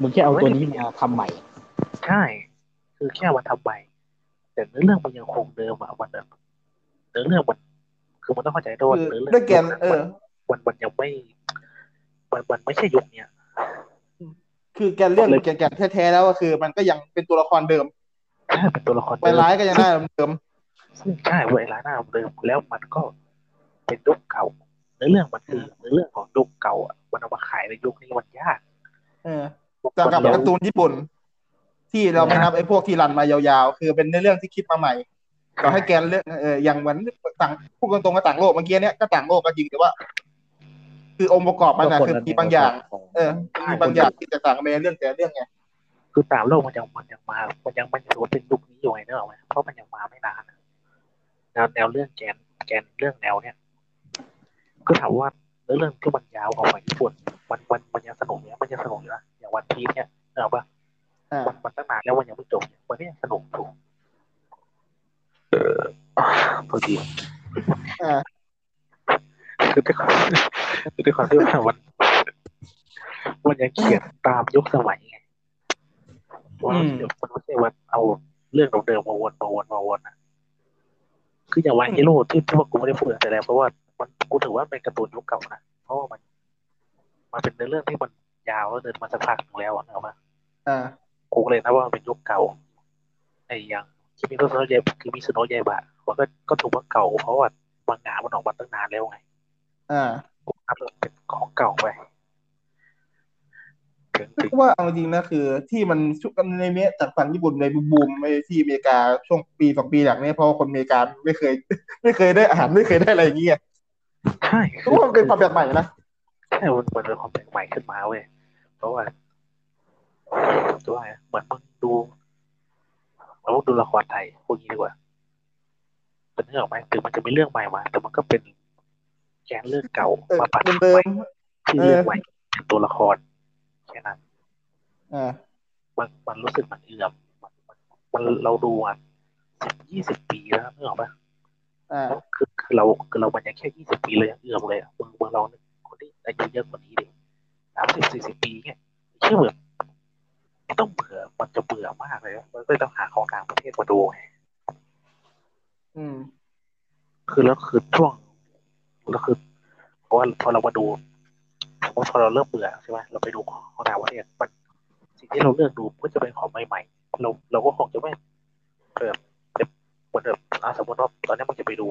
[SPEAKER 3] มึงแค่เอาตัวนี้มาทำใหม่
[SPEAKER 1] ใช่ คือแค่มันทำใหม่ แต่เนื้อเรื่องมันยังคงเดิมอะมันแบบเนื้อเรื่องมันคือมันต้องเข้าใจด้วยว่า
[SPEAKER 2] คือ
[SPEAKER 1] เนื้อเรื่อง
[SPEAKER 2] ด้วยแกนเออ
[SPEAKER 1] มันมันยังไม่มันมันไม่ใช่ยุคเนี้ย
[SPEAKER 2] คือแกนเรื่องแกนแกนแท้ๆแล้วก็คือ มันก็ยังเป็นตัวละครเดิม
[SPEAKER 1] ใช่เป็นตัวละคร
[SPEAKER 2] ไปร้ายก็ยังได้เดิม
[SPEAKER 1] ซึ่งใช่เวลาหน้าเดิมแล้วมันก็เป็นยุคเก่าเนื้อเรื่องมันคือเนื้อเรื่องของยุคเก่าอะมันเอามาขายในยุคนี้มันยาก
[SPEAKER 2] เออแต่กับการ์ตูนญี่ปุ่น ที่เราไม่นับไอ้พวกที่รันมายาวๆ คือเป็นในเรื่องที่คิดมาใหม่ต่อให้แกนเรื่องเอออย่างเหมือนต่างพูดตรงๆก็ต่างโลกเมื่อกี้เนี้ยก็ต่างโลกก็จริงแต่ว่า คือองค์ประกอบมันนะคือมีบางอย่าง เออมีบางอย่างที่แตกต่างกันไปในเรื่องแต่ละเรื่องไง
[SPEAKER 1] คืคือตามโลกมันยังมันยังมา มันยังมันยังถือว่าเป็นยุคนี้อยู่ไงเนกอะไหมเพราะมันยังมาไม่นานอะแนวแนวเรื่องแกนแกนเรื่องแนวเนี้ยก็ถามว่าเนื้อเรื่องที่มันยาวของฝั่งญี่ปุ่นมันมันมันยังสนุกอยู่นะมันยังสนุกอยู่นะอย่างวันพีซเนี่ยเนกอะปะ
[SPEAKER 2] อ่า
[SPEAKER 1] มันมันตั้งนานแล้วมันยังไม่จบเนี่ยมันก็ยังสนุกถูกเออพอดี
[SPEAKER 2] อ่า
[SPEAKER 1] คือด้วยความคือด้วยความที่ว่ามันมันยังเขียนตามยุคสมัยไงว่า
[SPEAKER 2] อืม
[SPEAKER 1] เดี๋ยวมันไม่ใช่ว่าเอาเรื่องเดิมๆมาวนมาวนมาวนนะคืออย่างวันฮีโร่ที่ที่ว่ากูไม่ได้พูดแต่แรกเพราะว่ามันกูถือว่าเป็นการ์ตูนยุคเก่านะเพราะว่ามันมันเป็นเนื้อเรื่องที่มันยาวแล้วเดินมาสักพักหนึ่งแล้วอะนะว่า
[SPEAKER 2] อ่า
[SPEAKER 1] กูก็เลยนะว่ามันเป็นยุคเก่าไอ้อย่างคิมิโนโซโนะเยคือมิสโนะเยบะมันก็ก็ถูกว่าเก่าเพราะว่ามังงะมันออกมาตั้งนานแล้วไง
[SPEAKER 2] อ่า
[SPEAKER 1] กูนับว่าเป็นของเก่าไปถึง
[SPEAKER 2] นึ
[SPEAKER 1] ถึ
[SPEAKER 2] ก
[SPEAKER 1] ง
[SPEAKER 2] ว่าเอาจริงนะคือ ที่มันชุกกันในเมะจากฝั่งญี่ปุ่นในบูมๆไปที่อเมริกาช่วงปีสองปีหลังเนี้เพราะว่าคนอเมริกาไม่เคย ไม่เคยได้อาหารไม่เคยได้อะไรอย่างเงี้ย
[SPEAKER 1] ใช่
[SPEAKER 2] เพราะว่ามันเป็นความแปลกใหม่นะ
[SPEAKER 1] ใช่มันมันเป็นความแปลกใหม่ขึ้นมาเว้ยเพราะว่าตัวไงเหมือนมึงดูเหมือนมึงดูละครไทยพวกนี้ดีกว่าเป็นเรื่องออกไหมถึงมันจะมีเรื่องใหม่มาแต่มันก็เป็น แกนเรื่องเก่า
[SPEAKER 2] เออ
[SPEAKER 1] มาปัด
[SPEAKER 2] เดิ
[SPEAKER 1] ใหม่
[SPEAKER 2] ม
[SPEAKER 1] ที่เรื่องใหม่เป็นตัวละครแค่นั้น
[SPEAKER 2] ๆอ่า
[SPEAKER 1] มันมันรู้สึกมันเอื่อมมันมันมันเราดูอะสิบยี่สิบปีแล้วนึกออกปะ
[SPEAKER 2] อ่า
[SPEAKER 1] คือคือเราคือเรามันยังแค่ยี่สิบปีเลยยังเอื่อมเลยอะมึงมึงลองนึกคนที่อายุเยอะกว่านี้ดิสามสิบสี่สิบปีเนี่ยเชื่อแบบไม่ต้องเบื่อมันจะเบื่อมากเลยอะมันก็เลยต้องหาของต่างประเทศมาดูไง
[SPEAKER 2] อืม
[SPEAKER 1] คือแล้วคือช่วง แล้วคือ เพราะว่าพอเรามาดูสมมติพอเราเริ่มเบื่อใช่ไหมเราไปดูของต่างประเทศมันสิ่งที่เราเลือกดูก็จะเป็นของใหม่ๆเราเราก็คงจะไม่แบบแบบเหมือนแบบอะสมมติว่าตอนนี้มันจะไปดู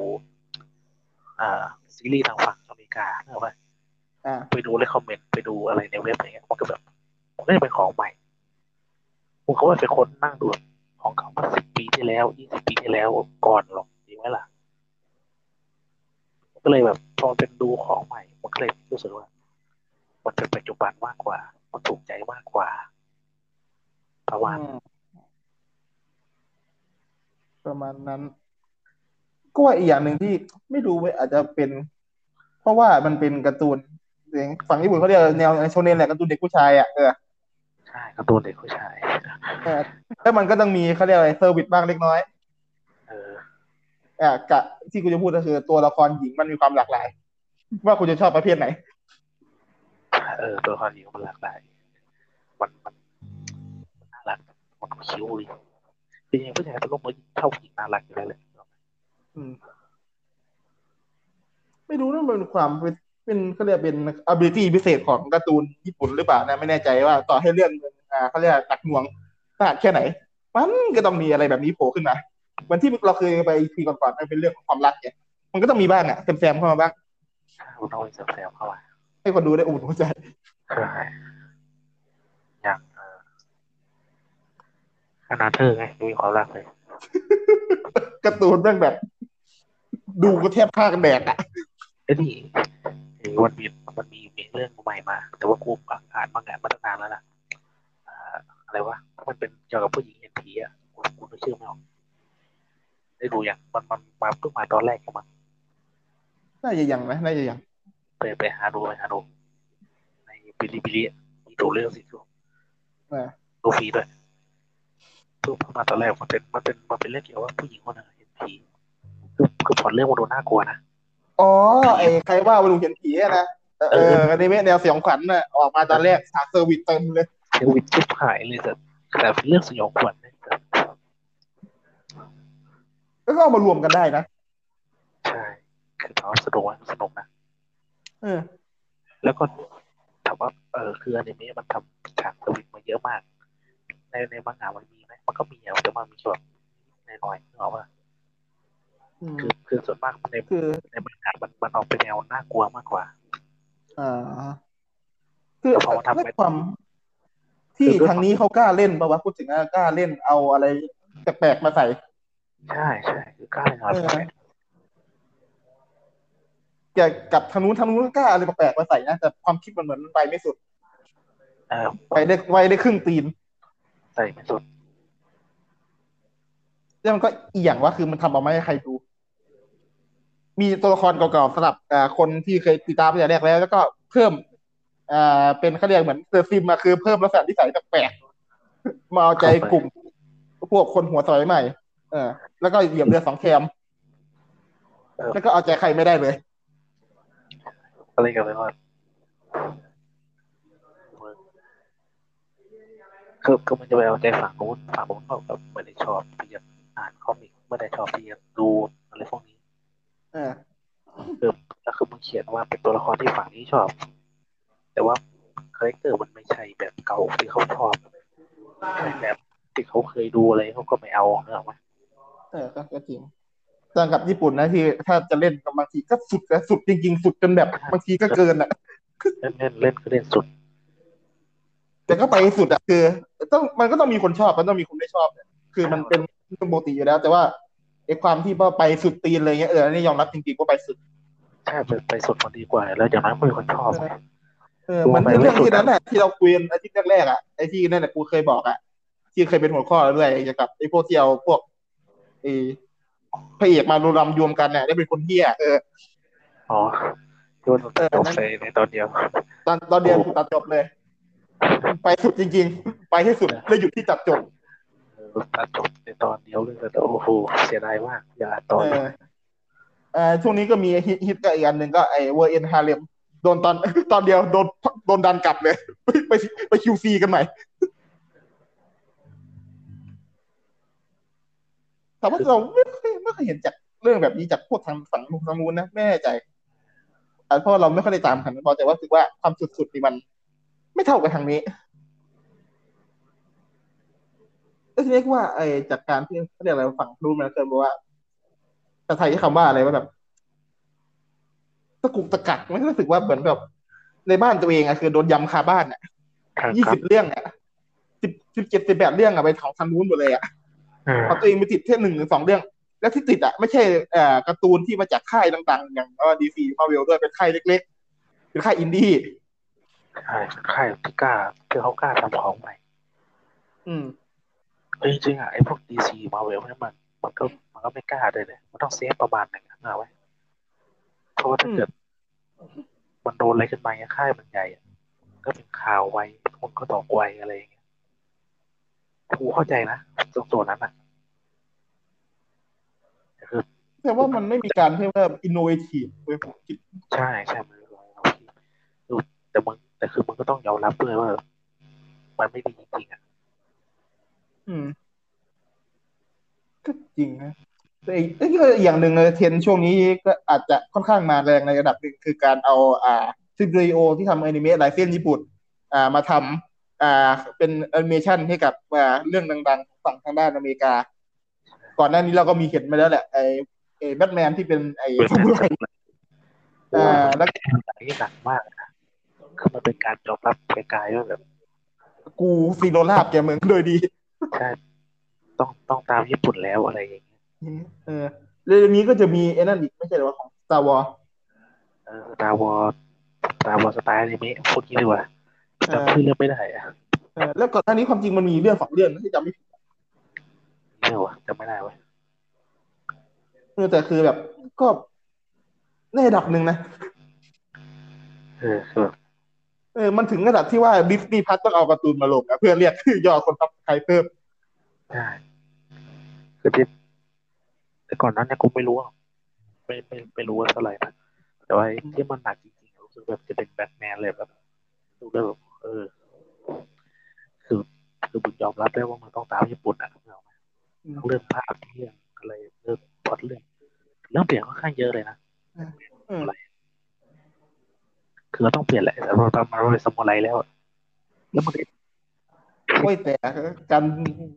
[SPEAKER 1] อ่าซีรีส์ทางฝั่งอเมริกาเนกอะปะ
[SPEAKER 2] อ่า
[SPEAKER 1] ไปดูเลยคอมเมนต์ไปดูอะไรในเว็บอะไรเงี้ยมันก็แบบมันก็จะเป็นของใหม่ผมก็ว่าเป็นคนนั่งดูของเก่ามาสิบปีที่แล้วยี่สิบปีที่แล้วก่อนหรอกจริงไหมล่ะ ก็เลยแบบพอเป็นดูของใหม่มันก็เลยรู้สึกว่า มันเป็นปัจจุบันมากกว่า มันถูกใจมากกว่าประมาณ
[SPEAKER 2] อืมประมาณนั้น ก็ว่าอีกอย่างหนึ่งที่ไม่รู้เว้ยอาจจะเป็น เพราะว่ามันเป็นการ์ตูนฝั่งญี่ปุ่นเขาเรียกแนวโชเนนแหละการ์ตูนเด็กผู้ชายอะเออ
[SPEAKER 1] ใช่การ์ตูนเด็กผู้ชาย
[SPEAKER 2] เออแล้วมันก็ต้องมีเขาเรียกอะไร service บ้างเล็กน้อย
[SPEAKER 1] เออ
[SPEAKER 2] อะกะที่กูจะพูดก็คือ ตัวละครหญิงมันมีความหลากหลาย ว่าคุณจะชอบประเภทไหน
[SPEAKER 1] เออ ตัวละครหญิงมันหลากหลาย มันมันมันน่ารักมันคิ้วดีจริงๆผู้ชายตัวลูกมันชอบผู้หญิงน่ารักอยู่แล้วแหละ
[SPEAKER 2] อืมไม่รู้นะมันเป็นความเป็นเป็นเขาเรียกเป็น ability พิเศษของการ์ตูนญี่ปุ่นหรือเปล่านะไม่แน่ใจว่าต่อให้เรื่องมันอ่าเขาเรียกหนักหน่วงขนาดแค่ไหน มันก็ต้องมีอะไรแบบนี้โผล่ขึ้นมา เหมือนที่เราเคยไปทีก่อนๆมันเป็นเรื่องของความรักเนี่ยมันก็ต้องมีบ้างอะแซมๆเข้ามาบ้าง
[SPEAKER 1] มันต้องมีแซมๆเข้ามา
[SPEAKER 2] ให้คนดูได้อุ่นหัวใจ
[SPEAKER 1] ใช่อย่างเออขนาดเธอไงมีความรักเลย
[SPEAKER 2] การ์ตูนแม่งแบบ ดูก็แทบฆ่ากันแดกอะ
[SPEAKER 1] ไอ้นี่เห็นวันมีมันมีมีเรื่องใหม่มา แต่ว่ากูอ่านมางานมาตั้งนานแล้วนะอ่าอะไรวะมันเป็นเกี่ยวกับผู้หญิงเห็นผีอะกูกูนึกชื่อไม่ออก ได้ดูอย่างมันมันมาเพิ่งมาตอนแรกใช่ไหม
[SPEAKER 2] น่าจะยังนะน่าจะยัง
[SPEAKER 1] ไปไปหาดูไปหาดูใน Bilibili มีตัวเรื่องสิดู
[SPEAKER 2] อ่า
[SPEAKER 1] ดูฟรีด้วยเพิ่งมาตอนแรกมันเป็นมันเป็นมันเป็นเรื่องเกี่ยวกับผู้หญิงคนหนึ่งเห็นผีคือคือพอเรื่องมันดูน่ากลัวนะ
[SPEAKER 2] อ๋อไอ้ใครว่าวันลุงเห็นผีอะนะเออเอออันนี้แนวสยองขวัญน่ะออกมาตอนแรกสาเซอร์วิสเต็มเลย
[SPEAKER 1] service ชิบหายเลยแต่แต่เป็นเรื่องสยองขวัญนะแต่
[SPEAKER 2] แล้ว ก็เอามารวมกันได้นะ
[SPEAKER 1] ใช่ คือถามว่าสนุกไหมสนุกนะ
[SPEAKER 2] เออ
[SPEAKER 1] แล้วก็ถามว่าเออคืออนิเมะมันทำฉากสวิตมาเยอะมาก ในในมังงะมันมีไหมมันก็มีอะแต่มันมีแค่แบบน้อยๆนึกออกป่ะ
[SPEAKER 2] อืม
[SPEAKER 1] คือคือส่วนมากใน
[SPEAKER 2] คือ
[SPEAKER 1] ในมังงะมันมันออกเป็นแนวน่ากลัวมากกว่า
[SPEAKER 2] อ่าคือ
[SPEAKER 1] แต่พอมาทำ
[SPEAKER 2] ด้วย
[SPEAKER 1] เป็น
[SPEAKER 2] ความที่
[SPEAKER 1] คือด้วย
[SPEAKER 2] ทางนี้เขากล้าเล่นปะวะพูดถึงว่ากล้าเล่นเอาอะไรแปลกๆมาใส่
[SPEAKER 1] ใช่ใช่คือกล้าเลยนอน
[SPEAKER 2] เออ
[SPEAKER 1] แปลก
[SPEAKER 2] แกกับทางนู้นทางนู้นก็กล้าอะไรแปลกๆมาใส่นะแต่ความคิดมันเหมือนมันไปไม่สุด
[SPEAKER 1] เออ
[SPEAKER 2] ไปได้ไวได้ครึ่งตีน
[SPEAKER 1] ใส่ไม่สุด
[SPEAKER 2] แล้วมันก็อีกอย่างว่าคือมันทำออกมาให้ใครดู มีตัวละครเก่าๆสำหรับอ่าคนที่เคยติดตามตั้งแต่แรกแล้ว แล้วก็เพิ่มอ่าเป็นเขาเรียกเหมือนเซอร์ซิมมาคือเพิ่มลักษณะนิสัยแปลกๆมาเอาใจกลุ่ม พวกคนหัวสมัยใหม่ เออ แล้วก็เหยียบเรือสองแคม
[SPEAKER 1] เออ
[SPEAKER 2] แล้วก็เอาใจใครไม่ได้เลย
[SPEAKER 1] อะไรกันเลยว่าคือคือมันจะไปเอาใจฝั่งนู้นฝั่งนู้นก็แบบไม่ได้ชอบที่จะอ่าน comic ไม่ได้ชอบที่จะดูอะไรพวกนี้
[SPEAKER 2] เออ
[SPEAKER 1] คือแล้วคือมึงเขียนว่าเป็นตัวละครที่ฝั่งนี้ชอบ แต่ว่าคาแรคเตอร์มันไม่ใช่แบบเก่าที่เขาชอบใช่แบบที่เขาเคยดูอะไรเขาก็ไม่เอาเนกอะไหม
[SPEAKER 2] เออก็ก็จริงต่างกับญี่ปุ่นนะที่ถ้าจะเล่นกับบางทีก็สุดนะสุดจริง ๆ สุดจนแบบบางทีก็เกินอะ
[SPEAKER 1] เล่นเล่นเล่นก็เล่นสุด
[SPEAKER 2] แต่ก็ไปสุดอะคือ ต้องมันก็ต้องมีคนชอบมันต้องมีคนไม่ชอบเนี่ยคือมันเป็นเรื่องปกติอยู่แล้ว แต่ว่าไอ้ความที่ว่าไปสุดตีนอะไรเงี้ยเอออันนี้ยอมรับจริงๆว่าไปสุด
[SPEAKER 1] ใช่ไปไปสุดมันดีกว่า แล้วอย่างนั้นก็มีคนชอบไง
[SPEAKER 2] เออเหมันเรื่องที่นั้นแหละที่เราคุยกันอาทิตย์แรกๆอะไอ้ที่นั่นแหละกูเคยบอกอะที่เคยเป็นหัวข้อแล้วด้วยเกี่ยวกับไอ้พวกที่เอาพวก ไอ้พระเอกมารวมรวมกันเนี่ยได้เป็นคนเที่ยเออ
[SPEAKER 1] อ๋อที่ว่าจบในในตอนเดียว
[SPEAKER 2] ตอนตอนเดียวกูตัดจบเลย ไปสุดจริง ๆ ไปให้สุดแล้วหยุดที่ตัดจบ
[SPEAKER 1] เออตัดจบในตอนเดียวเลยแต่โอ้โหเสียดายมากอย่าตอน
[SPEAKER 2] เออเอ่อช่วงนี้ก็มีฮิตฮิตกับอีกอันหนึ่งก็ไอ้ World's End Harem โดนตอนตอนเดียวโดนโดนดันกลับเลย ไปไป QC กันใหม่ แต่ว่าเราไม่เคยไม่เคยเห็นจากเรื่องแบบนี้จากพวกทางฝั่งมุทางมูนนะไม่แน่ใจอะเพราะเราไม่ค่อยได้ตามกันพอแต่ว่ารู้สึกว่าความสุดๆนี่มัน ไม่เท่ากับทางนี้ก็เรียกว่าไอ้จากการที่เขาเรียกอะไรฝั่งนู้นมันเคยบอกว่าแต่ไทยที่คำว่าอะไรว่าแบบตะกุกตะกักไม่รู้สึกว่าเหมือนแบบในบ้านตัวเองอะคือโดนยำคาบ้านอะ
[SPEAKER 1] ครับ
[SPEAKER 2] ยี่
[SPEAKER 1] ครั
[SPEAKER 2] สิ
[SPEAKER 1] บบ
[SPEAKER 2] เรื่องอะสิบสิบเจ็ดสิบแปดเรื่องอะไปของทางนู้นหมดเลยอะ
[SPEAKER 1] เออ
[SPEAKER 2] เอาตัวเองไปติดแค่หนึ่งหรือสองเรื่อง แล้วที่ติดอะไม่ใช่เอ่อการ์ตูนที่มาจากค่ายดังๆ อย่าง DC Marvel ด้วยเป็นค่ายเล็กๆเป็นค่ายอินดี้
[SPEAKER 1] ใช่ค่ายที่กล้าที่เขากล้าทำของใหม่
[SPEAKER 2] อืม
[SPEAKER 1] เอ้ยจริงๆอะไอ้พวก DC Marvel เนี่ยมันมันก็มันก็ไม่กล้าเลยเลยมันต้องเซฟประมาณหนึ่งนะเอาไว้เพราะว่าถ้าเกิดมันโดนอะไรขึ้นมาเนี่ยค่ายมันใหญ่อะก็เป็นข่าวไวคนก็ตอกไวอะไรอย่างเงี้ย กูเข้าใจนะตรงส่วนนั้นอะแต่คือ
[SPEAKER 2] แต่ว่ามันไม่มีการที่ว่า innovative เลยผมคิด
[SPEAKER 1] ใช่ใช่มันเราดูแต่มึงแต่คือมึงก็ต้องยอมรับด้วยว่ามันไม่ดีจริงๆอะ
[SPEAKER 2] อืมก็จริงนะแต่อีกเอ้ยก็อีกอย่างหนึ่งเลยเทรนด์ช่วงนี้ก็อาจจะค่อนข้างมาแรงในระดับหนึ่งคือการเอา อ่าสตูดิโอที่ทำอนิเมะลายเส้นญี่ปุ่น อ่ามาทำ อ่าเป็นแอนิเมชันให้กับอ่าเรื่องดังๆฝั่งทางด้านอเมริกา ก่อนหน้านี้เราก็มีเห็นมาแล้วแหละไอ้ไอ้แบทแมนที่เป็นไอ้
[SPEAKER 1] เป็น
[SPEAKER 2] ซามูไรอ่าแล้ว
[SPEAKER 1] หนังที่หนักมากนะคือมันเป็นการยอมรับไกลๆว่าแบบ
[SPEAKER 2] กูศิโรราบแก่มึงโดยดี
[SPEAKER 1] ใช่ต้องต้องตามญี่ปุ่นแล้วอะไรอย่างเงี้ย
[SPEAKER 2] เออเรื่องนี้ก็จะมีไอ้นั่นอีกไม่ใช่เหรอของ Star Wars
[SPEAKER 1] เออตาวอตาวอสไตล์อนิเมะพูดงี้ดีกว่า จำชื่อเรื่องไม่ได้อะ
[SPEAKER 2] เออแล้วก่อนหน้านี้ความจริงมันมีเรื่องสองเรื่องนะที่จำไม่ผิด
[SPEAKER 1] เรื่องวะจำไม่ได้เว้ย
[SPEAKER 2] เออแต่คือแบบก็ในระดับหนึ่งนะ
[SPEAKER 1] เออคือแบบ
[SPEAKER 2] เออ มันถึงระดับที่ว่า Disney Plus ต้องเอาการ์ตูนมาลงนะเพื่อเรียกยอดคนทับใครเพิ่ม
[SPEAKER 1] ใช่คือที่แต่ก่อนนั้นเนี่ยกูไม่รู้หรอกไม่ไม่ไม่รู้ว่าเท่าไหร่นะแต่ว่าไอ้ที่มันหนักจริงๆรู้สึกแบบจะเป็นแบทแมนเลยแบบดูแล้วแบบ เออ คือคือบุญยอมรับได้ว่ามันต้องตามญี่ปุ่นอะเอาไหม
[SPEAKER 2] อืม
[SPEAKER 1] เรื่องภาพเรื่องอะไรเรื่องพล็อตเรื่องเรื่องเปลี่ยนค่อนข้างเยอะเลยนะ
[SPEAKER 2] อืม
[SPEAKER 1] คือเราต้องเปลี่ยนแหละแต่เราทำมาเราเป็นสมุไรแล้วอะแล้วมันก็
[SPEAKER 2] โอ้ยแต่การ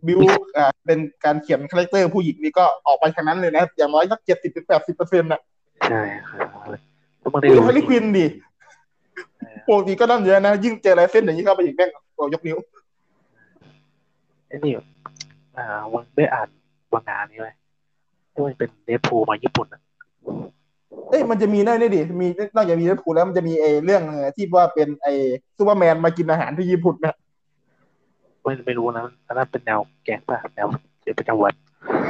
[SPEAKER 2] บิวอ่าเป็นการเขียนคาแรคเตอร์ผู้หญิงนี่ก็ออกไปทางนั้นเลยนะ อย่างน้อยสักเจ็ดสิบถึงแปดสิบเปอร์เซ็นต์น่ะ
[SPEAKER 1] ใช่ครับแล้วมันได้
[SPEAKER 2] ดู
[SPEAKER 1] รู้
[SPEAKER 2] ฮาร์ลีควินดิ ปกติก็นั่นเยอะนะ ยิ่งเจออะไรเส้นอย่างนี้เข้าไปอีกแม่งโอ้ยกนิ้ว
[SPEAKER 1] ไอ้นี่อ่าวันได้อ่านบางงานนี้ไหมที่มันเป็นเดทพูมาญี่ปุ่นอะ
[SPEAKER 2] เอ้ยมันจะมีนั่นนี่ดิมีนอกจากมีเรื่องผูแล้วมันจะมีไอ้เรื่องเอ่อที่ว่าเป็นไอ้ซูเปอร์แมนมากินอาหารที่ญี่ปุ่นนะ
[SPEAKER 1] ไม่ไม่รู้นะอันนั้นเป็นแนวแก๊งป่ะแนวเกี่ยวกับจังหวัด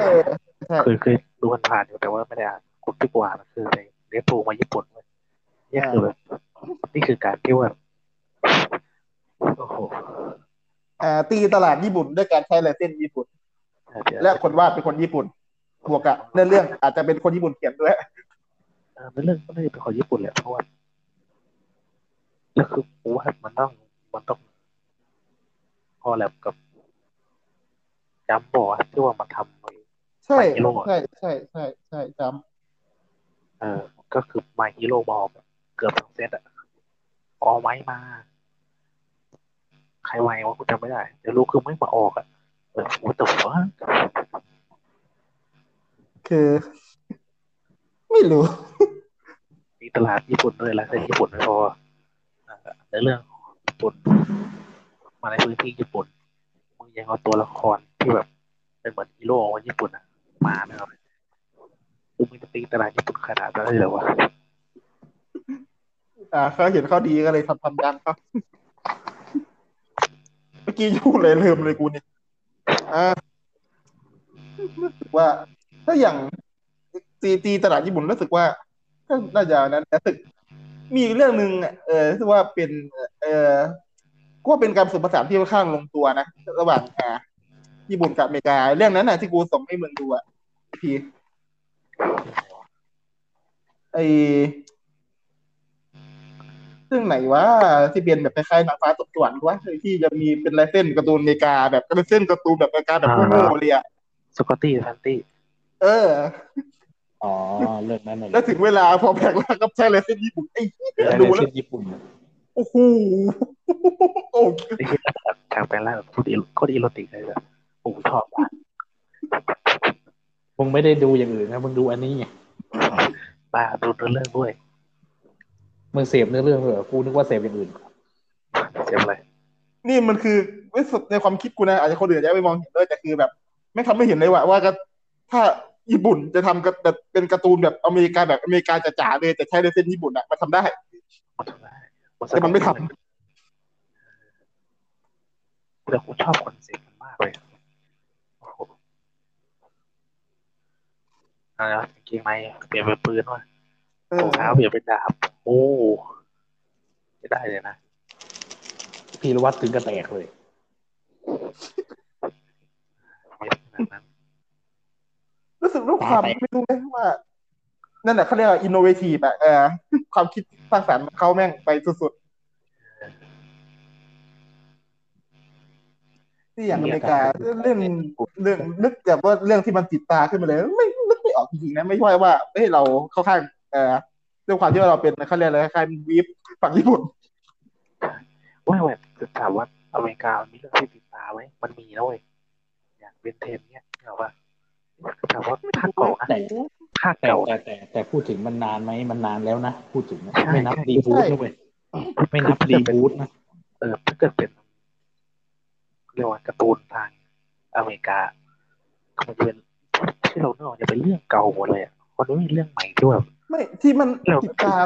[SPEAKER 2] เออใช่
[SPEAKER 1] เคยเคยดูมันผ่านอยู่แต่ว่าไม่ได้อ่านคนที่กว่านะคือในเรียนโทรมาญี่ปุ่นเลยนี่คือแบบ นี่คือการที่ว่าโอ้โห
[SPEAKER 2] อ่าตีตลาดญี่ปุ่นด้วยการใช้ลายเส้นญี่ปุ่น
[SPEAKER 1] เดี๋ยว
[SPEAKER 2] และคนวาดเป็นคนญี่ปุ่นบวกกับเนื้อเรื่องอาจจะเป็นคนญี่ปุ่นเขียนด้วย
[SPEAKER 1] เออในเรื่องก็น่าจะเป็นคนญี่ปุ่นแหละเพราะว่าแล้วคือผมว่ามันต้องมันต้องพอแลบกับจำบอกว่าที่ว่ามาทำไว้
[SPEAKER 2] ใช่
[SPEAKER 1] My Hero อะ
[SPEAKER 2] ใช่ใช่ใช่ใช่จ
[SPEAKER 1] เออก็คือ My Hero บอลเกือบทั้งเซตอะ ออกไว้มา ใครไว้วะกูจำไม่ได้ เดี๋ยวรู้คือไม่มาออกอะเออโอ้แต่ว่าำ
[SPEAKER 2] คือ ไม่รู้
[SPEAKER 1] มีตลาดญี่ปุ่นด้วยแล้วแต่ญี่ปุ่นไม่พออ่าในเรื่องญี่ปุ่น มาในพื้นที่ญี่ปุ่นมึงยังเอาตัวละครที่แบบเป็นเหมือนฮีโร่ของญี่ปุ่นอะมาไม่เอาเลยกูมึงจะตีตลาดญี่ปุ่นขนาดนั้นเลยเหรอวะ
[SPEAKER 2] อ่าเขาเห็นเขาดีก็เลยทำทำดังเขาเมื่อกี้พูดเลยลืมเลยกูเนี่ยอ่ารู้สึกว่า ถ้าอย่างตีตีตลาดญี่ปุ่นรู้สึกว่าก็น่าจะนั้นแต่รู้สึก มีเรื่องหนึ่งอะเออรู้สึกว่าเป็น เออก็เป็นการผสมผสานที่ค่อนข้างลงตัวนะระหว่างอ่าญี่ปุ่นกับอเมริกา เรื่องนั้นน่ะที่กูส่งให้มึงดูอะพี่ไอ เรื่องไหนวะที่เป็นแบบคล้ายๆนางฟ้าตกสวรรค์วะที่จะมีเป็นลายเส้นการ์ตูนอเมริกาแบบเป็นเส้นการ์ตูนแบบอเมริกาแบบโง่ๆเลยอะ
[SPEAKER 1] Stocking Panty
[SPEAKER 2] เออ
[SPEAKER 4] อ๋อเรื่องนั้นเลย
[SPEAKER 2] แล้วถึงเวลาพอแพกแล้วก็ใช้ลายเส้นญี่ปุ่นไอ้เหี้ย
[SPEAKER 4] แล้ว
[SPEAKER 2] ดู
[SPEAKER 4] ใน
[SPEAKER 2] แล้ว
[SPEAKER 4] เส้นญี่ปุ่น
[SPEAKER 2] โอ้โหโอ้โห
[SPEAKER 1] ไอ้ที่ฉากแปลงร่างแบบโคตรอีโคตร erotic เลยอะโอ้โหชอบมาก
[SPEAKER 4] มึงไม่ได้ดูอย่างอื่นนะมึงดูอันนี้ไง
[SPEAKER 1] บ้าดูเนื้อเรื่องด้วย
[SPEAKER 4] มึงเสพเนื้อเรื่องเหรอกูนึกว่าเสพอย่างอื่น
[SPEAKER 1] เสียอะไร
[SPEAKER 2] นี่มันคือไม่สุดในความคิดกูนะอาจจะคนอื่นจะไม่มองเห็นด้วยแต่คือแบบไม่ทำไม่เห็นเลยว่าว่าก็ถ้าญี่ปุ่นจะทำก็แบบเป็นการ์ตูนแบบอเมริกาแบบอเมริกาจ๋าๆเลยแต่ใช้ลายเส้นญี่ปุ่นอะมันทำได้
[SPEAKER 1] มันทำได้
[SPEAKER 2] แต่มันไม่ท
[SPEAKER 1] แต่กูชอบคอนเซ็ปต์มันมากเลยโอ้โหอะไรวะกางเกงในเปลี่ยนเป็นปืนว่ะ
[SPEAKER 2] เอ
[SPEAKER 1] ร
[SPEAKER 2] อ
[SPEAKER 1] องเท้าเปลี่ยนเป็นดาบ โอ้ไม่ได้เลยนะ
[SPEAKER 4] พีรวัตรถึงกระแตกเลย
[SPEAKER 1] ไม่ขนาดนั้น
[SPEAKER 2] รู้สึกด้วยความไม่รู้เลยว่า นั่นแหละเขาเรียกว่าอินโนเวทีฟอะเออความคิดสร้างสรรค์ของเขาแม่งไปสุดๆที่อย่างอเมริกาเรื่องเรื่องนึกแบบว่าเรื่องที่มันติดตาขึ้นมาเลย ไม่นึกไม่ออกจริงๆนะ ไม่ใช่ว่าเฮ้ยเราเข้าข้าง เอ่อด้วยความที่ว่าเราเป็นเขาเรียกอะไรคล้ายๆวีฟฝั่งญี่ปุ่น
[SPEAKER 1] ว่าแบบจะถามว่าอเมริกามีเรื่องที่ติดตาไหมมันมีนะเว้ยอย่างเบนเทนเนี่ยเหรอว่าถามว่าภาคเก่านะ
[SPEAKER 4] แต่
[SPEAKER 1] ภาค
[SPEAKER 4] แต่
[SPEAKER 1] เก่า
[SPEAKER 4] แต่แต่แต่พูดถึงมันนานไหมมันนานแล้วนะพูดถึงนะ
[SPEAKER 1] ใช่
[SPEAKER 4] ไม่นับ
[SPEAKER 1] ใช่
[SPEAKER 4] รีบูทนะเว้ยไม่นับรีบูทนะ
[SPEAKER 1] เออถ้าเกิดเป็นเรียกว่าการ์ตูนทางอเมริกามันจะเป็นที่เราเนื้อจะเป็นเรื่องเก่าหมดเลยอะมันไม่มีเรื่องใหม่ที่แบบ
[SPEAKER 2] ไม่ที่มัน
[SPEAKER 1] เรา
[SPEAKER 2] ติดตา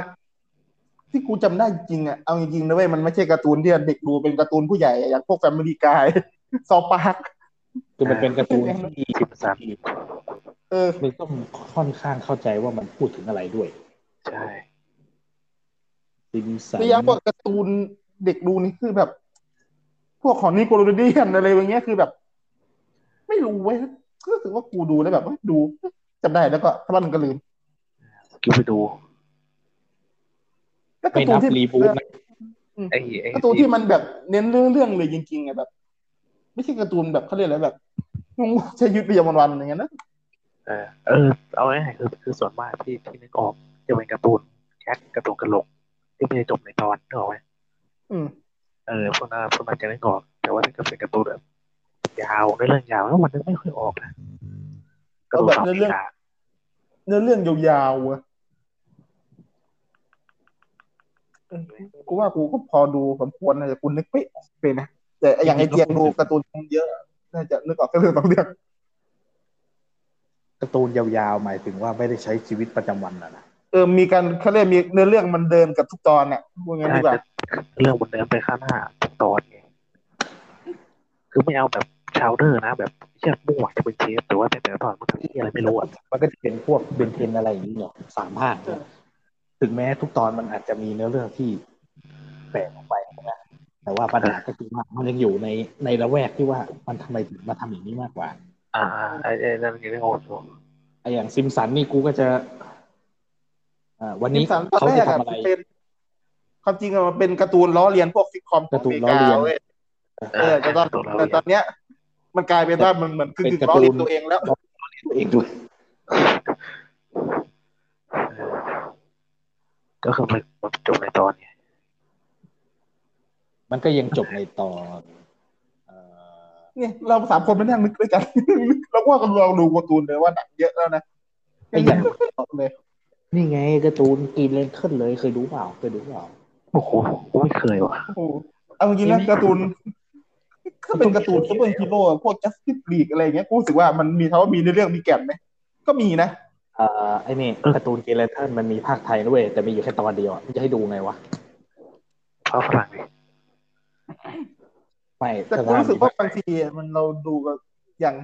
[SPEAKER 2] ที่กูจำได้จริงอะเอาจริงๆนะเว้ยมันไม่ใช่การ์ตูนที่เด็กดูเป็นการ์ตูนผู้ใหญ่อะอย่างพวก Family Guy South Park คื
[SPEAKER 4] อมันเป็นการ์ตูนที่
[SPEAKER 1] สิบสาม
[SPEAKER 2] เออ
[SPEAKER 4] มึงต้องค่อนข้างเข้าใจว่ามันพูดถึงอะไรด้วย
[SPEAKER 1] ใช่
[SPEAKER 4] ซิมสัน
[SPEAKER 2] แต่ยังพวกการ์ตูนเด็กดูนี่คือแบบ พวกของนิโคลเดียนอะไรอย่างเงี้ยคือแบบ ไม่รู้เว้ยรู้สึกว่ากูดูแล้วแบบเฮ้ยดูจำได้แล้วก็ถ้ามันก็ลืม
[SPEAKER 1] กินไปดู
[SPEAKER 2] แล้วกา
[SPEAKER 4] ไม่
[SPEAKER 2] ร์ตู
[SPEAKER 4] นั
[SPEAKER 2] น
[SPEAKER 4] บ
[SPEAKER 2] ที่
[SPEAKER 4] รีบูทนะ
[SPEAKER 1] ไอ้ไอ้
[SPEAKER 2] การ์ตูนที่มันแบบเน้นเรื่องเรื่องเลยจริงๆอะแบบ ไม่ใช่การ์ตูนแบบเขาเรียกอะไรแบบงงๆใช้ชีวิตประจำวันๆอย่างเงี้ยนะ
[SPEAKER 1] เออเออเอาง่ายๆคือคือส่วนมากที่ที่นึกออกจะเป็นการ์ตูนแคทการ์ตูนกระโหลกที่ไม่ได้จบในตอนนึกออกไหม
[SPEAKER 2] อืม
[SPEAKER 1] เออพวกนั้นพวกนั้นจะนึกออก แต่ว่าถ้าเกิดเป็นการ์ตูนแบบยาวในเรื่องยาวแล้วมันนึกไม่ค่อยออกนะการ์ตูนสองปีกา
[SPEAKER 2] เนื้อเรื่องยาวๆอะเออ กูว่ากูก็พอดูสมควรนะแต่กูนึกไม่ออกเลยนะแต่อย่างไอเจียงดูการ์ตูนเยอะน่าจะนึกออกแค่เรื่องสองเรื่อง
[SPEAKER 4] การ์ตูนยาวๆหมายถึงว่าไม่ได้ใช้ชีวิตประจำวันนะนะ
[SPEAKER 2] เออมีการเขาเรียกมีเนื้อเรื่องมันเดินกับทุกตอนเนี่ยพูดงั้น
[SPEAKER 1] ใช่
[SPEAKER 2] ดีกว่า
[SPEAKER 1] แต่เรื่องมันเดินไปข้างหน้าทุกตอนไงคือไม่เอาแบบชาวเดอร์นะ แบบเชื่อมุ่งหวังจะเป็นเชฟแต่ว่าแต่แต่ละตอนมันทำที่อะไรไม่รู้อะ
[SPEAKER 3] มันก็จะเป็นพวกเบนเทนอะไรอย่างนี้เนี่ยสามภาคเนี่ย ถึงแม้ทุกตอนมันอาจจะมีเนื้อเรื่องที่แปลกออกไปนะแต่ว่าปัญหาก็คือว่ามันยังอยู่ในในละแวกที่ว่ามันทำไมถึงมาทำอย่างนี้มากกว่า
[SPEAKER 1] อ่าไอ้ไอ้นั่นยังไม่โง่อยู่
[SPEAKER 3] ไอ้อย่างซิมสันนี่กูก็จะอ่าวันนี้
[SPEAKER 2] นิสสันตอน
[SPEAKER 3] เขา
[SPEAKER 2] แร
[SPEAKER 3] จะ
[SPEAKER 2] กอะ
[SPEAKER 3] ทำอะไร
[SPEAKER 2] เป็นความจริงอะมันเป็นการ์ตูนล้อเลียนพวกซิทคอมของ
[SPEAKER 3] การ์ตู
[SPEAKER 2] อนเม
[SPEAKER 3] ล้อ
[SPEAKER 2] ริ
[SPEAKER 3] เลี
[SPEAKER 2] กาย
[SPEAKER 3] น
[SPEAKER 2] เว้ยเออแต่ตอน
[SPEAKER 1] ตัวเรา
[SPEAKER 2] แต่ตอนเนี้ย มันกลายเป็นว่ามันเหมือนคือ
[SPEAKER 3] เป็น
[SPEAKER 2] คือ
[SPEAKER 3] การ์
[SPEAKER 2] ล้อ
[SPEAKER 3] ตูน
[SPEAKER 2] เลียนตัวเองแล้ว
[SPEAKER 3] ตัวเองด้วย
[SPEAKER 1] ก็คือมันมันจบในตอนไง
[SPEAKER 3] มันก็ยังจบในตอนเอ่อ
[SPEAKER 2] เนี่ยเราสามคนไม่นั่งนึกด้วยกันเราว่ากันเราดูการ์ตูนเลยว่าหนังเยอะแล้วนะ
[SPEAKER 3] ไอ้อย่าง
[SPEAKER 2] ออกเลย
[SPEAKER 3] นี่ไงการ์ตูน Green Lantern เลยเคยดูเปล่าเคยดูเปล่า
[SPEAKER 1] โอ้โหกูไม่เคยว่ะ
[SPEAKER 2] โอ้โหเอาจริงๆนะการ์ตูนถ้าเป็นการ์ตูนซูเปอร์ฮีโร่พวก Justice League อะไรอย่างเงี้ยกูรู้สึกว่ามันมีเขาว่ามีในเรื่องมีแก่นไหมก็มีนะ
[SPEAKER 3] เอ่อไอ้นี่การ์ตูน Green Lantern มันมีภาคไทยด้วยแต่มีอยู่แค่ตอนเดียวอะมันจะให้ดูไงวะ
[SPEAKER 1] เพราะฝรั่งดิ
[SPEAKER 3] ไม่
[SPEAKER 2] แต่กูรู้สึกว่าบางทีมันเราดูกับอย่าง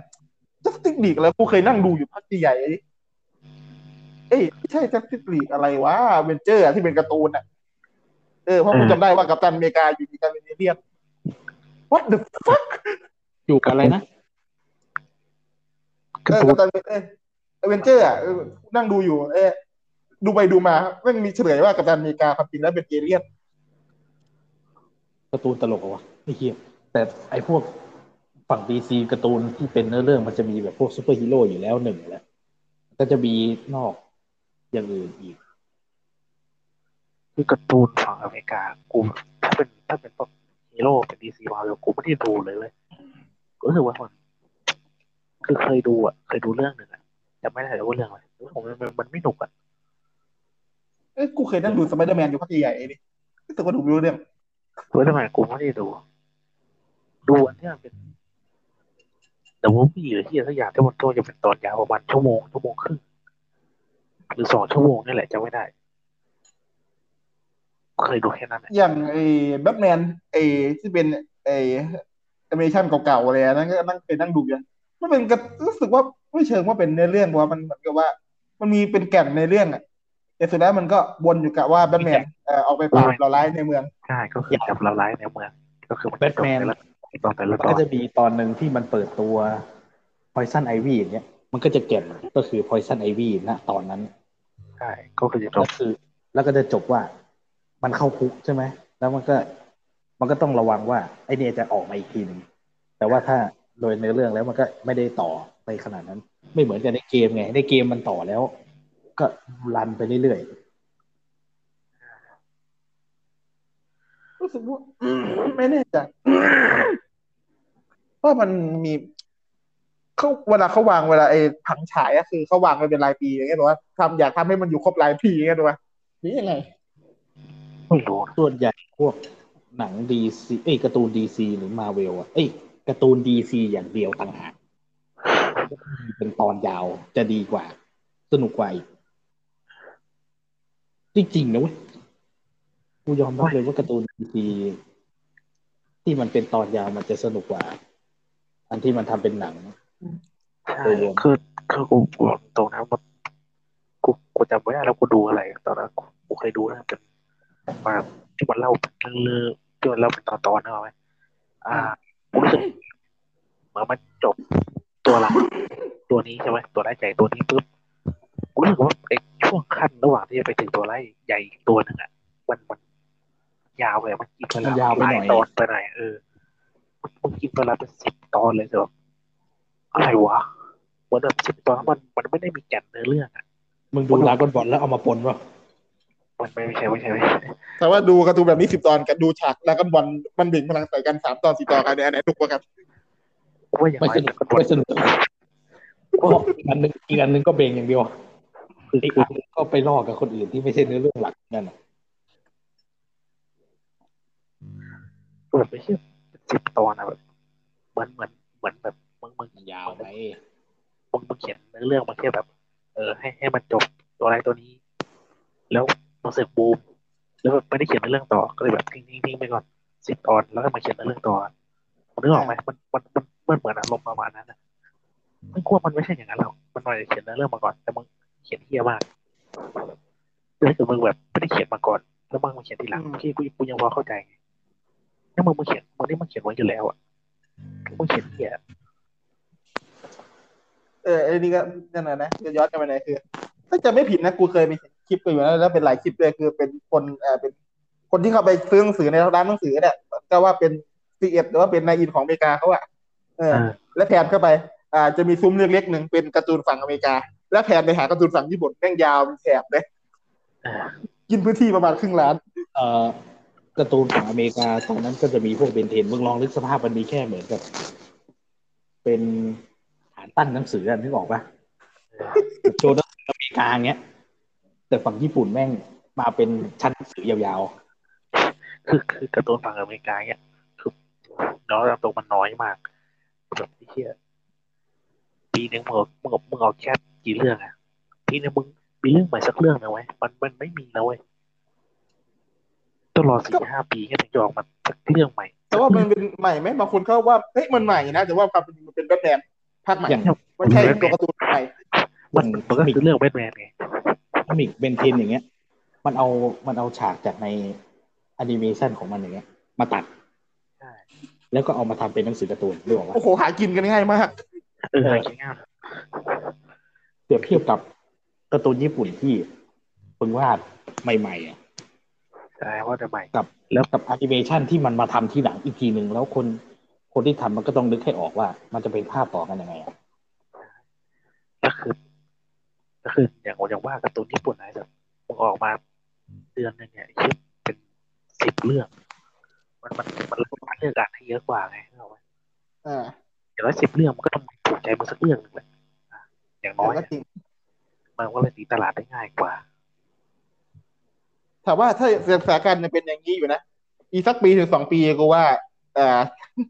[SPEAKER 2] Justice League แล้วกูเคยนั่งดูอยู่พักใหญ่ๆเอ้ยไม่ใช่ Justice League อะไรวะเวนเจอร์ที่เป็นการ์ตูนอะเออเพราะกูจำได้ว่ากัปตันอเมริกาอยู่ในการเป็น alien What the fuck
[SPEAKER 3] อยู่กับอะไรนะ
[SPEAKER 1] กา
[SPEAKER 2] เอ
[SPEAKER 1] ร์
[SPEAKER 2] อ
[SPEAKER 1] ตู
[SPEAKER 2] กันปตัน เอเวนเจอร์อะเออนั่งดูอยู่ เออดูไปดูมาแม่งมีเฉลยว่ากัปตันอเมริกาความจริงแล้วเป็นเอเลี่ยน
[SPEAKER 3] การ์ตูนตลกเหรอวะไม่เคียแต่ไอ้พวกฝั่ง DC การ์ตูนที่เป็นเนื้อเรื่องมันจะมีแบบพวกซูเปอร์ฮีโร่อยู่แล้วหนึ่งแหละก็จะมีนอกอย่างอื่นอีก
[SPEAKER 1] คือการ์ตูนฝั่งอเมริกากูถ้าเป็นถ้าเป็นพวกฮีโร่เป็น DC Marvel กูไม่ได้ดูเลยเว้ยกูรู้สึกว่ามันคือเคยดูอะ เคยดูเรื่องหนึ่งอะ จำไม่ได้เลยว่าเรื่องอะไรรู้สึกว่ามันมันมันไม่หนุกอะ
[SPEAKER 2] เอ้ยกูเคยนั่งดูสไปเดอร์แมนอยู่พักใหญ่ๆเองนี่รู้สึกว่าดูไม่รู้เรื่อง
[SPEAKER 1] เพื่อทำไมกูไม่ได้ดู ดูอันที่มันเป็นแต่ว่ามีหรือที่สักอย่างที่มันต้องจะเป็นตอนยาวประมาณชั่วโมงชั่วโมงครึ่งหรือสองชั่วโมงนี่แหละจำไม่ได้ เคยดูแค่นั้นแหละ
[SPEAKER 2] อย่างไอ้แบทแมนไอ้ที่เป็นไอ้แอนิเมชันเก่าๆอะไรอะนั่นก็นั่งเคยนั่งดูกัน มันเป็นกระรู้สึกว่าไม่เชิงว่าเป็นในเรื่องเพราะว่ามันเหมือนกับว่า มันมีเป็นแก่นในเรื่องอะแต่สุดแล้วมันก็วนอยู่กับว่าแบทแมนเอ่อออกไปปราบเราร้ายในเมือง
[SPEAKER 1] ใช่ก็คือจับเราไล่ในเมืองก็คือมันจะจบ
[SPEAKER 3] Batman
[SPEAKER 1] แต่ละตอนแต่ละ
[SPEAKER 3] มัน
[SPEAKER 1] ตอ
[SPEAKER 3] ก็
[SPEAKER 1] น
[SPEAKER 3] จะมีตอนหนึ่งที่มันเปิดตัว Poison Ivy อย่างเงี้ยมันก็จะเก็บก็คือ Poison Ivy ณตอนนั้น
[SPEAKER 1] ใช่ก็คือจะจ
[SPEAKER 3] ก็
[SPEAKER 1] บ
[SPEAKER 3] คือ แล้วก็จะจบว่า มันเข้าคุกใช่ไหมแล้วมันก็ มันก็ต้องระวังว่าไอเนี่ยจะออกมาอีกทีหนึ่งแต่ว่าถ้า โดยในอเรื่องแล้วมันก็ไม่ได้ต่อไปขนาดนั้น ไม่เหมือนกับในเกมไง ในเกมมันต่อแล้ว ก็รันไปเรื่อย
[SPEAKER 2] รู้สึกว่าไม่แน่ใจเพราะมันมีเขาเวลาเขาวางเวลาไอ้ผังฉายอะคือเขาวางไว้เป็นรายปีอย่างเงี้ยหรือว่าทำอยากทำให้มันอยู่ครบรายปีอย่างเงี้ยหรือว่าหรือยังไง
[SPEAKER 1] ไม่รู้นะ
[SPEAKER 3] ๆส่วนใหญ่พวกหนัง DC เอ้ยการ์ตูน DC หรือมาเวลอะเอ้ย การ์ตูน DC อย่างเดียวต่างหากเป็นตอนยาวจะดีกว่า สนุกกว่าอีกจริงๆนะเว้ยกูยอมรับเลยว่าการ์ตูนดีซีที่มันเป็นตอนยาวมันจะสนุกกว่าอันที่มันทำเป็นหนัง
[SPEAKER 1] ใช่คือคือกูบอกตรงนะมันกูกูจำไม่ได้แล้วกูดูอะไรตอนนั้นกูเคยดูนะเป็นมาที่มันเล่าเป็นเรื่องที่มันเล่าเป็นตอนตอนนะไหมอ่า กูรู้สึกเหมือนมันจบตัวหลักตัวนี้ใช่ไหมตัวไร้ายใหญ่ตัวนี้ปุ๊บกูรู้สึกว่าไอ้ช่วงขั้นระหว่างที่จะไปถึงตัวไร้ายใหญ่อีกตัวหนึ่งอะมันมันยาวเลยมันกินเวลา
[SPEAKER 3] มันยาวไปหน่อย
[SPEAKER 1] ลตอนไปหน่อยเออมันมันกินเวลาเป็นสิบตอนเลยแต่แบบอะไรวะเหมือนแบบสิบตอนแล้วมันมันไม่ได้มีแก่นเนื้อเรื่องอะ
[SPEAKER 3] มึงดูลากอนบอลแล้วเอามาปนวะ
[SPEAKER 1] มัน ไม่ไม่ใช่ไม่ใช่ไม่ใช่
[SPEAKER 2] แต่ว่าดูการ์ตูนแบบนี้สิบตอนกับดูฉากแล้วก็บอลมันเบ่งพลังใส่กันสามตอนสี่ตอนกันเนี่ยอันไหนถูกกว่ากัน
[SPEAKER 1] ว่าอย่าง
[SPEAKER 3] ไม่
[SPEAKER 1] ไร
[SPEAKER 3] สนุกไม่สนุกก็อีกอันหนึงอีกอันหนึงก็เบ่งอย่างเดียว
[SPEAKER 1] อี
[SPEAKER 3] ก
[SPEAKER 1] อั
[SPEAKER 3] นนึงก็ไปลอกกับคนอื่นที่ไม่ใช่เนื้อเรื่องหลักนั่นน่ะ
[SPEAKER 1] แบบไม่ใช่สิบตอนอะแบบเหมือนเหมือนเหมือนแบบมึงมึง
[SPEAKER 3] มันยาวไหม
[SPEAKER 1] มึงมึงเขียนเนื้อเรื่องมาแค่แบบ เออ ให้ให้มันจบตัวอะไรตัวนี้ แล้ว มาเสร็จบูมแล้วแบบไม่ได้เขียนเนื้อเรื่องต่อก็เลยแบบทิ้งทิ้งทิ้งไปก่อนสิบตอนแล้วก็มาเขียนเนื้อเรื่องต่อนึกออกไหมมันมันมันมันเหมือนอารมณ์ประมาณนั้นนะมันกลัวมันไม่ใช่อย่างนั้นหรอกมันหน่อยเขียนเนื้อเรื่องมาก่อน แต่มึงเขียนเฮี้ยมากถ้าเกิดมึงแบบไม่ได้เขียนมาก่อน แล้วมึงมาเขียนทีหลังพี่กูกูยังพอเข้าใจไงถ้ามึงมาเขียนมึงนี่มึงเขียนไว้อยู่แล้วอะมึงเขียนเฮี้ย
[SPEAKER 2] เออไอ้นี่ก็นั่นนะนะจะย้อนกลันไปไหนคือ ถ้าจะไม่ผิดนะกูเคยไปเห็น คลิปไปอยู่นะแล้วเป็นหลายคลิปเลยคือเป็นคนเอ่อเป็นคนที่เข้าไปซื้อหนังสือในร้านหนังสือเนี่ยก็ว่าเป็นซีเอ็ดหรือว่าเป็นนายอินของอเมริกาเขาอะเออ
[SPEAKER 1] อ่า
[SPEAKER 2] แล้วแผนเข้าไป อ่า จะมีซุ้มเล็กๆหนึ่งเป็นการ์ตูนฝั่งอเมริกา แล้วแผนไปหาการ์ตูนฝั่งญี่ปุ่นแม่งยาวเป็นแถบเลย
[SPEAKER 1] อ่า
[SPEAKER 2] กินพื้นที่ประมาณครึ่งล้าน
[SPEAKER 3] เอ่อการ์ตูนของอเมริกาตอนนั้นก็จะมีพวกเบนเทนมึงลองนึกสภาพมันมีแค่เหมือนกับ เป็นฐานตั้งหนังสืออะนึกออกปะโชว์หนังสืออเมริกาเงี้ย แต่ฝั่งญี่ปุ่นแม่งมาเป็นชั้นหนังสือยาว
[SPEAKER 1] คือคือการ์ตูนฝั่งอเมริกาเนี่ยคือน้อยตรงมันน้อยมากแบบที่เชี่ยปีหนึ่งมึงเอามึงเอามึงเอาแค่กี่เรื่องอะปีหนึงมึงมีเรื่องใหม่สักเรื่องนะเว้ยมันมันไม่มีนะเว้ยต้องรอสี่ห้าปีแค่ถึงจะออกมาสักเรื่องใหม่
[SPEAKER 2] แต่ว่ามันเป็นใหม่ไหมบางคนเขาว่าเฮ้ยมันใหม่นะแต่ว่าความเป็นจริงมันเป็นแบทแมนภาคใหม่
[SPEAKER 3] ๆอย่าง
[SPEAKER 2] ไม่ใช่ตัวการ์ตูนใหม่
[SPEAKER 1] มันมันก็คือเรื่องแบทแมนไง
[SPEAKER 3] comic Ben 10อย่างเงี้ย มันเอามันเอาฉากจากในแอนิเมชันของมันอย่างเงี้ย มาตัด
[SPEAKER 1] ใช่
[SPEAKER 3] แล้วก็เอามาทำเป็นหนังสือการ์ตูนนึกออกปะ
[SPEAKER 2] โอ้โหหากินกันง่ายมาก
[SPEAKER 1] เอออะไรง่าย
[SPEAKER 3] เปรียบเทียบกับการ์ตูนญี่ปุ่นที่เพิ่งวาดใหม่ๆอะ
[SPEAKER 1] ๆใช่ว่าแต่ใหม่
[SPEAKER 3] กับแล้วกับแอนิเมชันที่มันมาทำที่หลังอีกทีหนึ่งแล้วคนคนที่ทำมันก็ต้องนึกให้ออกว่า มันจะเป็นภาพต่อกันยังไงอะ
[SPEAKER 1] ก็คือ ก็คืออย่างอย่างว่าการ์ตูนญี่ปุ่นไหนแบบมึงออกมาเดือนหนึงเนี่ยคิดเป็นสิบเรื่อง มันมันมันมันเลือกอ่านให้เยอะกว่าไงเข้าใจไหม
[SPEAKER 2] อ่า
[SPEAKER 1] อย่างน้อยสิบเรื่องมันก็ต้องถูกใจมึงสักเรื่องหนึ่งแหละอะอย่างน้อย
[SPEAKER 2] ก็จริง
[SPEAKER 1] มันก็เลยตีตลาดได้ง่ายกว่า
[SPEAKER 2] ถามว่าถ้าสถานการณ์ยังเป็นอย่างนี้อยู่นะ อีกสักปีถึงสองปีกูว่าเอ่อ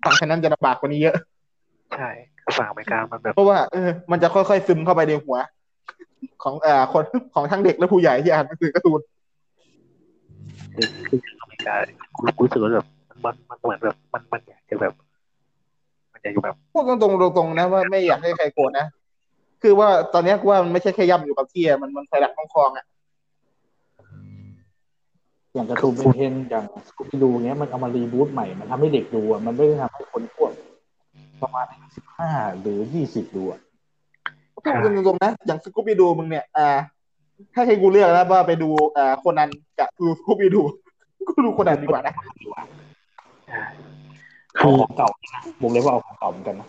[SPEAKER 2] ฝั่งไทยนั้นจะลำบากกว่านี้เยอะ
[SPEAKER 1] ใช่คือฝั่งอเมริกามันแบบ
[SPEAKER 2] เพราะว่าเออมันจะค่อยๆซึมเข้าไปในหัว ของเอ่อคนของทั้งเด็กและผู้ใหญ่ที่อ่านหนังสือการ์ตูน
[SPEAKER 1] คือคืออเมริกากูกูรู้สึกว่าแบบมันมันเหมือนแบบมันมันอยากจะแบบ มันอยากจะแบบ
[SPEAKER 2] พูดตรงๆตรงๆนะว่าไม่อยากให้ใครโกรธนะคือว่าตอนเนี้ยกูว่ามันไม่ใช่แค่ย่ำอยู่กับที่อะมันมันถอยหลังคลองอะ
[SPEAKER 3] อย่างการ์ตูนเบนเทนอย่างสกูปดูเงี้ยมันเอามารีบูตใหม่ มันทำให้เด็กดูอะมันไม่ได้ทำให้คนพวกประมาณสิบห้าหรือยี่สิบดูอะ
[SPEAKER 2] พูดตรงๆนะอย่างสกูปี้ดูมึงเนี่ยอ่าถ้าให้กูเลือกแล้วว่าไปดูอ่าโคนันกับดูสกูปี้ดูกูดูโคนันดีกว่านะ
[SPEAKER 1] อ่า
[SPEAKER 3] เอา
[SPEAKER 1] คือ
[SPEAKER 3] ของเก่านะบอกเลยว่าเอาของเก่าเหมือนกันนะ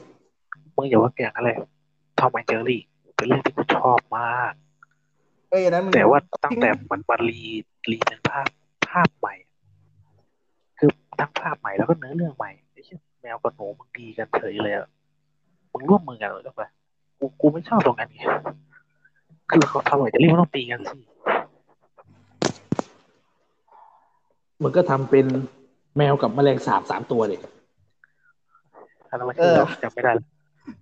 [SPEAKER 1] มึงอย่าว่าแกงอะไรทอมไมเจอรี่เป็นเรื่องที่กูชอบมาก
[SPEAKER 2] เอ้ยนั้นมัน
[SPEAKER 1] แต่ว่าตั้งแต่มันมารีรีเป็นภาพภาพใหม่ คือทั้งภาพใหม่แล้วก็เนื้อเรื่องใหม่ไอ้เชี่ยแมวกับหนูมึงดีกันเฉยเลยอะมึงร่วมมือกันเลยหรือเปล่า กูกูไม่ชอบตรงนั้นไงคือเขาทำไมจะรีบมันต้องตีกันสิ
[SPEAKER 3] มันก็ทำเป็นแมวกับแมลงสาบสามตัวเลย
[SPEAKER 1] อะไรมาชื่อเราจำไม่ได้แล้ว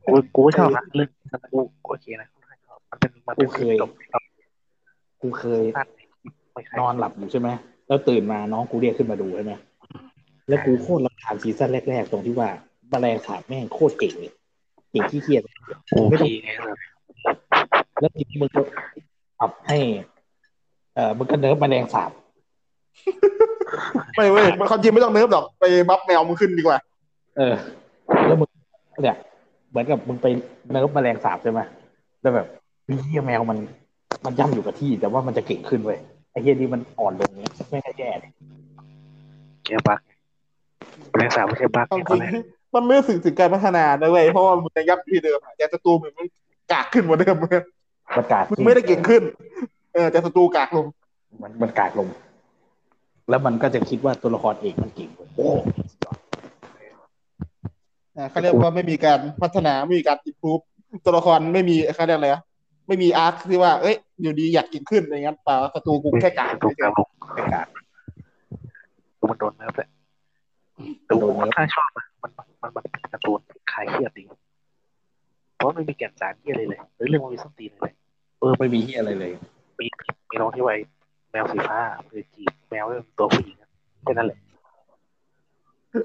[SPEAKER 1] กูกูก็ชอบนะเรื่องนั้นกูกูโอเคนะมันเป็นมันเป็น
[SPEAKER 3] กูเคย
[SPEAKER 1] จบครับ
[SPEAKER 3] กูเคย
[SPEAKER 1] สั้นไม่ใช่
[SPEAKER 3] นอนหลับอยู่ใช่ไหม แล้วตื่นมาน้องกูเรียกขึ้นมาดูใช่ไหมแล้วกูโคตรรำคาญ season แรกๆ ตรงที่ว่าแมลงสาบแม่งโคตรเก่งเลย เก่งขี้เกียจ
[SPEAKER 1] กูทีไงแบบ
[SPEAKER 3] แล้วทีนี้มึงก็ปรับให้ เอ่อมึงก็ nerf แมลงสาบ
[SPEAKER 2] ไม่เว้ยมันความจริงไม่ต้อง nerf หรอกไปบัฟแมวมึงขึ้นดีกว่า
[SPEAKER 3] เออ แล้วมึงเนี่ยเหมือนกับมึงไปเนิร์ฟแมลงสาบใช่ไหมแล้วแบบเฮียแมวมัน มันย่ำอยู่กับที่ แต่ว่ามันจะเก่งขึ้นเว้ยไอ้เฮียนี่มันอ่อนลงเนี้ยแม่งก็แย่เลย
[SPEAKER 1] แกบักแรงสาวไม่ใช่บัก
[SPEAKER 2] ความ
[SPEAKER 1] เนี่ย
[SPEAKER 2] จริง
[SPEAKER 1] อะไร
[SPEAKER 2] มันไม่รู้สึกถึงการพัฒนานะเว้ยเพราะว่ามึงจะยับที่เดิมอะแต่ศัตรูมึงมันกากขึ้นกว่าเดิมมึง
[SPEAKER 3] มันกาด
[SPEAKER 2] มึงไม่ได้เก่งขึ้น เออแต่ศัตรูกากลง
[SPEAKER 3] มันมันกากลง แล้วมันก็จะคิดว่าตัวละครเอกมันเก่งเว้ยโอ้
[SPEAKER 2] อ่าเขาเรียกว่าไม่มีการพัฒนาไม่มีการอินพูฟตัวละครไม่มีเขาเรียกอะไรอะไม่มี arc ที่ว่า เอ้ย อยู่ดีอยากเก่งขึ้นอะไรเงี้ยเปล่าศัตรูกูแค่กาก
[SPEAKER 1] ลง
[SPEAKER 2] เฉ
[SPEAKER 1] ยๆ กลาย
[SPEAKER 3] เป็นกาก
[SPEAKER 1] มันโดน nerf แหละแต่กูค่อนข้างชอบนะ มันมันมันเป็นการ์ตูนคลายเครียดดีเพราะมันไม่มีแก่นสารที่อะไรเลยหรือเรื่องมันมีส้นตีนอะไรเลย
[SPEAKER 3] เออไม่มีที่อะไรเลย
[SPEAKER 1] มีมีน้องที่ไว้แมวสีฟ้าคือจีบแมวเป็นตัวผู้หญิงอะแค่นั้นแหละ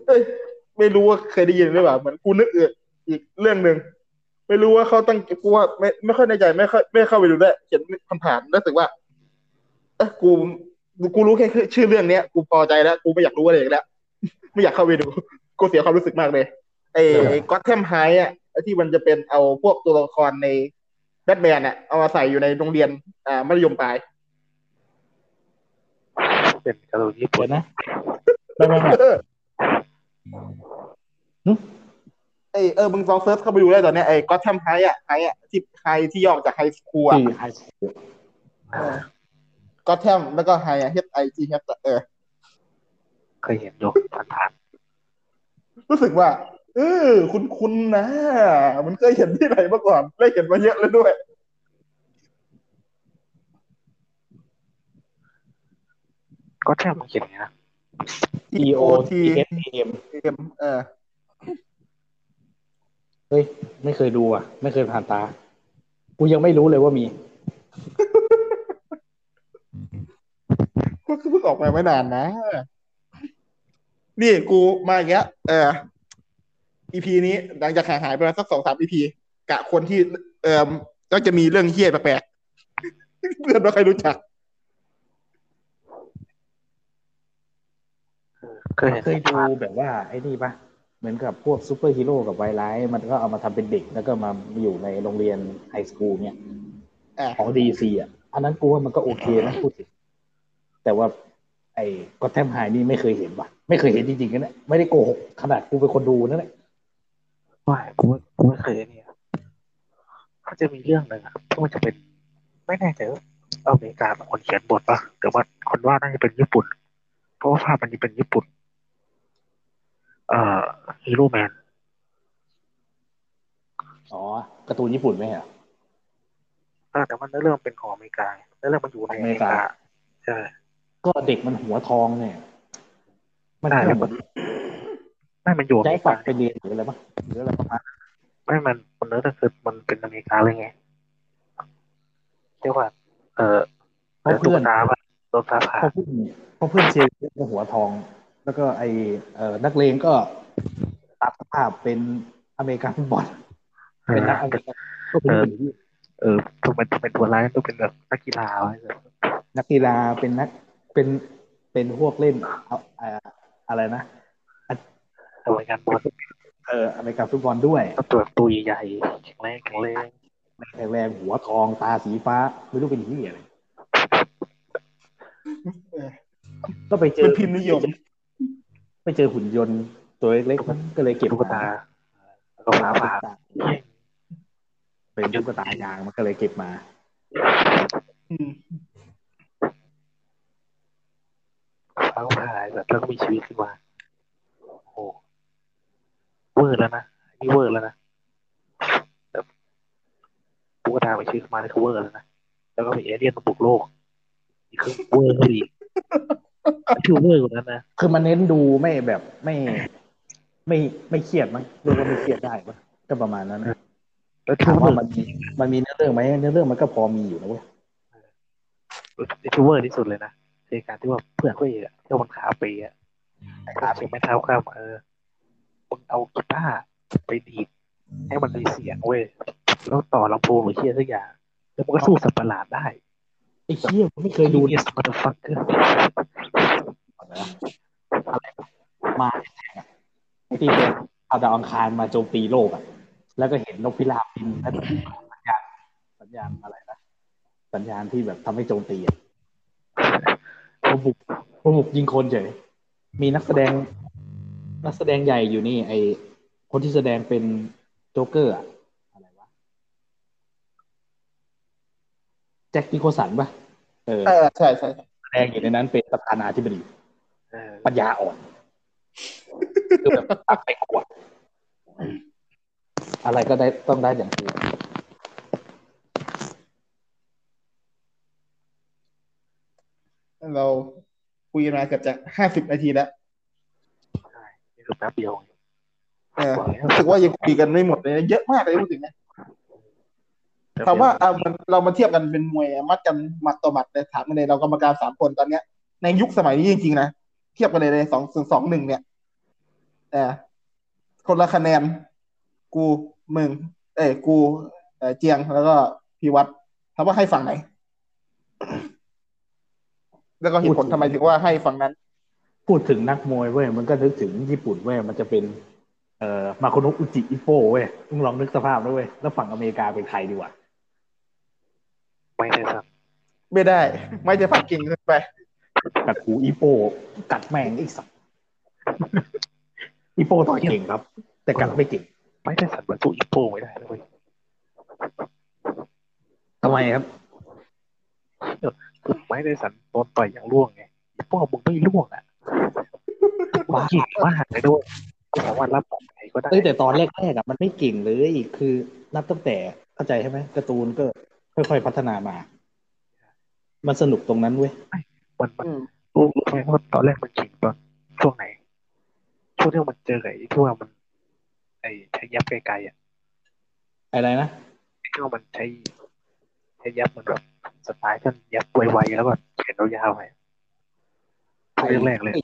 [SPEAKER 2] เอ้ยไม่รู้ว่าเคยได้ยินหรือเปล่าเหมือนกูนึกอีกอีกเรื่องหนึ่งไม่รู้ว่าเขาตั้งกูว่าไม่ไม่ค่อยในใจไม่ค่อยไม่เข้าไปดูได้วยเขียนผ่านๆรู้สึกว่าเออกูกูรู้แค่ชื่อเรื่องเนี้ย กูพอใจแล้ว กูไม่อยากรู้อะไรอีกแล้ว ไม่อยากเข้าไปดู กูเสียความรู้สึกมากเลยไอ้Gotham High อะไอ้ที่มันจะเป็นเอาพวกตัวละครในแบทแมนอะเอามาใส่อยู่ในโรงเรียนอ่ามัธยมปลาย
[SPEAKER 1] เป็นการ์ตูนญี่ปุ่
[SPEAKER 3] เดี๋
[SPEAKER 1] น
[SPEAKER 3] ยวนะไม่ไม่ไม่
[SPEAKER 2] เออ
[SPEAKER 3] หึ
[SPEAKER 2] ไอเออมึงลอง search เข้าไปดูได้ตอนเนี้ยไอ้ Gotham High อะ high อะที่ high ที่ย่อมาจาก high school อะ
[SPEAKER 3] ที่
[SPEAKER 2] high school Gotham แล้วก็ high อะ H I G H เออ
[SPEAKER 1] เคยเห็นอยู่ผ่าน
[SPEAKER 2] รู้สึกว่า เออคุณคุณนะ มันเคยเห็นที่ไหนมาก่อน ได้เห็นมาเยอะแล้วด้วย
[SPEAKER 1] ๆก็แทบมันเขียนอย่างนี้นะ
[SPEAKER 3] T O T S A M
[SPEAKER 2] เอ็มเออ
[SPEAKER 3] เฮ้ย ไม่เคยดูอะ ไม่เคยผ่านตา กูยังไม่รู้เลยว่ามี
[SPEAKER 2] ก็คือเพิ่งออกมาไม่นานนะ นี่กูมาอย่างเงี้ยเออ EP นี้หลังจากห่างหายไปประมาณสักสองสาม EP กะคนที่ เออก็จะมีเรื่องเหี้ยแปลกๆเพื่อนไม่ใครรู้จัก
[SPEAKER 1] เคยเห็น
[SPEAKER 3] เคยดูแบบว่า ไอ้นี่ปะเหมือนกับพวกซูเปอร์ฮีโร่กับไวไลท์มันก็เอามาทำเป็นเด็ก แล้วก็มาอยู่ในโรงเรียน high school เนี่ย
[SPEAKER 2] อะ
[SPEAKER 3] ของดีซีอะ อันนั้นกูว่ามันก็โอเคนะพูดถึงแต่ว่า ไอ้ก็แทมไฮนี่ไม่เคยเห็นปะไม่เคยเห็นจริงๆนะเนี่ยไม่ได้โกหกขนาดกูเป็นคนดูนั่นแหละ
[SPEAKER 1] ไม่กูไม่กูไม่เคยเนี่ยเขาจะมีเรื่องหนึ่งอะที่มันจะเป็นไม่แน่ใจว่าอเมริกาเป็นคนเขียนบทปะแต่ว่าคนว่าน่าจะเป็นญี่ปุ่น เพราะว่าภาพมันจะเป็นญี่ปุ่น เอ่อฮีโร่แมน
[SPEAKER 3] อ๋อการ์ตูนญี่ปุ่นไหมอะ
[SPEAKER 1] แต่ว่าเนื้อเรื่องเป็นของอเมริกาเนื้อเรื่องมันอยู่ในอเมริกา
[SPEAKER 3] อเมริกา
[SPEAKER 1] ใช่
[SPEAKER 3] ก็เด็กมันหัวทองเนี่ย มัน
[SPEAKER 1] ได้
[SPEAKER 3] แค่
[SPEAKER 1] แล้ว
[SPEAKER 3] เหมื
[SPEAKER 1] มั
[SPEAKER 3] อนน
[SPEAKER 1] ไม่มันอยู่อเม
[SPEAKER 3] ย้าย
[SPEAKER 1] ริ
[SPEAKER 3] ฝั
[SPEAKER 1] กาก
[SPEAKER 3] ไปเรียนหรืออะไรปะหรืออะไรประมาณนั้น
[SPEAKER 1] ไม่มันมันเนื้อเรื่องคือมันเป็นอเมริกาเลยไงเรียกว่า เออ
[SPEAKER 3] เพราะ
[SPEAKER 1] ตุ๊
[SPEAKER 3] เพื่
[SPEAKER 1] ก
[SPEAKER 3] อน
[SPEAKER 1] ตาป่ะโดนฟ้าผ่า
[SPEAKER 3] เพราะเพื่อนเพราะเพื่อนเชียร์เป็นหัวทอง แล้วก็ไอเอ่อนักเลงก็ตัดภาพเป็นอเมริกันฟุตบอล
[SPEAKER 1] เอ
[SPEAKER 3] เป็น
[SPEAKER 1] อ
[SPEAKER 3] นักอเมริกันก็เป็นคนที่
[SPEAKER 1] เออทำไมต้องเป็นตัวร้ายต้องเป็นแบบนักกีฬาไว้เลย
[SPEAKER 3] นักกีฬาเป็นนัก เป็นเป็นพวกเล่นเอาเอ่ออะไรนะ
[SPEAKER 1] ทำไมกันบอล
[SPEAKER 3] เอออเมริกันฟุตบอลด้วย
[SPEAKER 1] ต้องตัวตัวใหญ่ๆแข็งแรงแข็งแรง
[SPEAKER 3] แข็งแรงหัวทองตาสีฟ้า ไม่รู้เป็นที่อะไร
[SPEAKER 2] เออ
[SPEAKER 3] ก็ไปเจ
[SPEAKER 2] เป็
[SPEAKER 3] น
[SPEAKER 2] พิมพ์นิยม
[SPEAKER 3] ไปเจอหุ่นยนต์ตัวเล็กๆมันก็เลยเก็บ
[SPEAKER 1] ตุ๊กตาแล้วก็ฟ้าผ่า
[SPEAKER 3] เป็นตุ๊กตายางมันก็เลยเก็บมา
[SPEAKER 2] อืม
[SPEAKER 1] ฟ้าผ่าแบบแล้วก็มีชีวิตขึ้นมาโอ้โหเวอร์แล้วนะนี่เวอร์แล้วนะแบบตุ๊กตาไปชีวิตขึ้นมานี่คือเวอร์แล้วนะแล้วก็มีเอเลี่ยนมาบุกโลกนี่คือเวอร์ขึ้นอีกคือเวอร์กว่านั้นนะ
[SPEAKER 3] คือมันเน้นดูไม่แบบไม่ ไม่ไม่เครียดมั้งเรียกว่าไม่เครียดได้ปะก็ประมาณนั้นนะ
[SPEAKER 1] แล้ว
[SPEAKER 3] ถาม
[SPEAKER 1] ที่ว่าเว
[SPEAKER 3] อ
[SPEAKER 1] ร์
[SPEAKER 3] มันมีมันมีเนื้อเรื่องไหมเนื้อเรื่องมันก็พอมีอยู่นะเว้ย
[SPEAKER 1] ที่เวอร์ที่สุดเลยนะ ในการที่ว่าเพื่อนเขาเองอะที่มันขาไปอะขาไปไม่เท้าข้ามเออมึงเอากีตาร์ไปดีดให้มันมีเสียงเว้ยแล้วต่อลำโพงหรือเชี่ยสักอย่างแล้วมันก็สู้สัตว์ประหลาดได้
[SPEAKER 3] ไอ้เชี่ยผมไม่เคยดู
[SPEAKER 1] เนี่ยสมาร์ทฟักเกอร์
[SPEAKER 3] อะไรมาไอ้ที่เป็นเอาดาวอังคารมาโจมตีโลกอะ แล้วก็เห็นนกพิราบบินแล้วสัญญาณสัญญาณอะไรนะสัญญาณที่แบบทำให้โจมตีอะ มาบุกมาบุกยิงคนเฉยมีนักแสดง นักแสดงใหญ่อยู่นี่ ไอคนที่แสดงเป็นโจ๊กเกอร์อะอะไรวะแจ็คนิโคลสันปะเออ
[SPEAKER 2] เออใช่ใช่ใช่
[SPEAKER 3] แสดงอยู่ในนั้นเป็นประธานาธิบดี
[SPEAKER 1] เออ
[SPEAKER 3] ปัญญาอ่อนคือแบบตักไปขวดอะไรก็ได้ต้องได้อย่างกู
[SPEAKER 2] เราคุยกันมาเกือบจะห้าสิบนาทีแล้ว
[SPEAKER 1] ใช่นี่คือแป๊บเดียว
[SPEAKER 2] เออรู้สึกว่ายังคุยกันไม่หมดเลยนะเยอะมากเลยพูดถึงนะถามว่าเอามันเรามาเทียบกันเป็นมวยมัดกันหมัดต่อหมัดเลยถามกันเลยเรากรรมการสามคนตอนเนี้ย ในยุคสมัยนี้จริงๆนะเทียบกันเลยเลยสองสองหนึ่งเนี่ยเออคนละคะแนน กูมึง เอ้ยกูเอ่อเจียงแล้วก็พี่วัดถามว่าให้ฝั่งไหน แล้วก็เหตุผลทำไมถึงว่าให้ฝั่งนั้น
[SPEAKER 3] พูดถึงนักมวยเว้ยมันก็นึกถึงญี่ปุ่นเว้ยมันจะเป็น เอ่อมาโคโนะอุจิอิโปเว้ยมึงลองนึกสภาพด้วยเว้ยแล้วฝั่งอเมริกาเป็นใครดีวะ
[SPEAKER 1] ไม่ได้สัก
[SPEAKER 2] ไม่ได้ ไม่จะฝักกิ่งขึ้นไป
[SPEAKER 3] กัดหูอีโป กัดแม่งไอ้สัสอีโปต่อยเก่งครับ แต่กัดไม่เก่ง
[SPEAKER 1] ไม่ได้สันบรรทุอีโป้ไม่ได้นะเว้ย
[SPEAKER 3] ทำไมครับ
[SPEAKER 1] คือไม่ได้สันโดนต่อยอย่างล่วงไงอีโป้มึงไม่ล่วงอะมึงเก่งมากเลยด้วยไม่สามารถรับของใครก็ได้
[SPEAKER 3] เอ้ยแต่ตอนแรกๆอะมันไม่เก่งเลยคือนับตั้งแต่เข้าใจใช่ไหมการ์ตูนก็ค่อยๆพัฒนามา มันสนุกตรงนั้นเว้ย
[SPEAKER 1] มันมัน
[SPEAKER 2] อืม
[SPEAKER 1] รู้รู้ไหมว่าตอนแรกมันขิงตอนช่วงไหน ช่วงที่มันเจอไอ้ที่ว่ามัน ไอ้ใช้ยับไกลๆอะ
[SPEAKER 3] อะไรนะ
[SPEAKER 1] ที่ว่ามันใช้ใช้ยับมันแบบ สไตล์กันยับไวๆแล้วก็เขียนยาวๆไปช่วงแรกๆเลย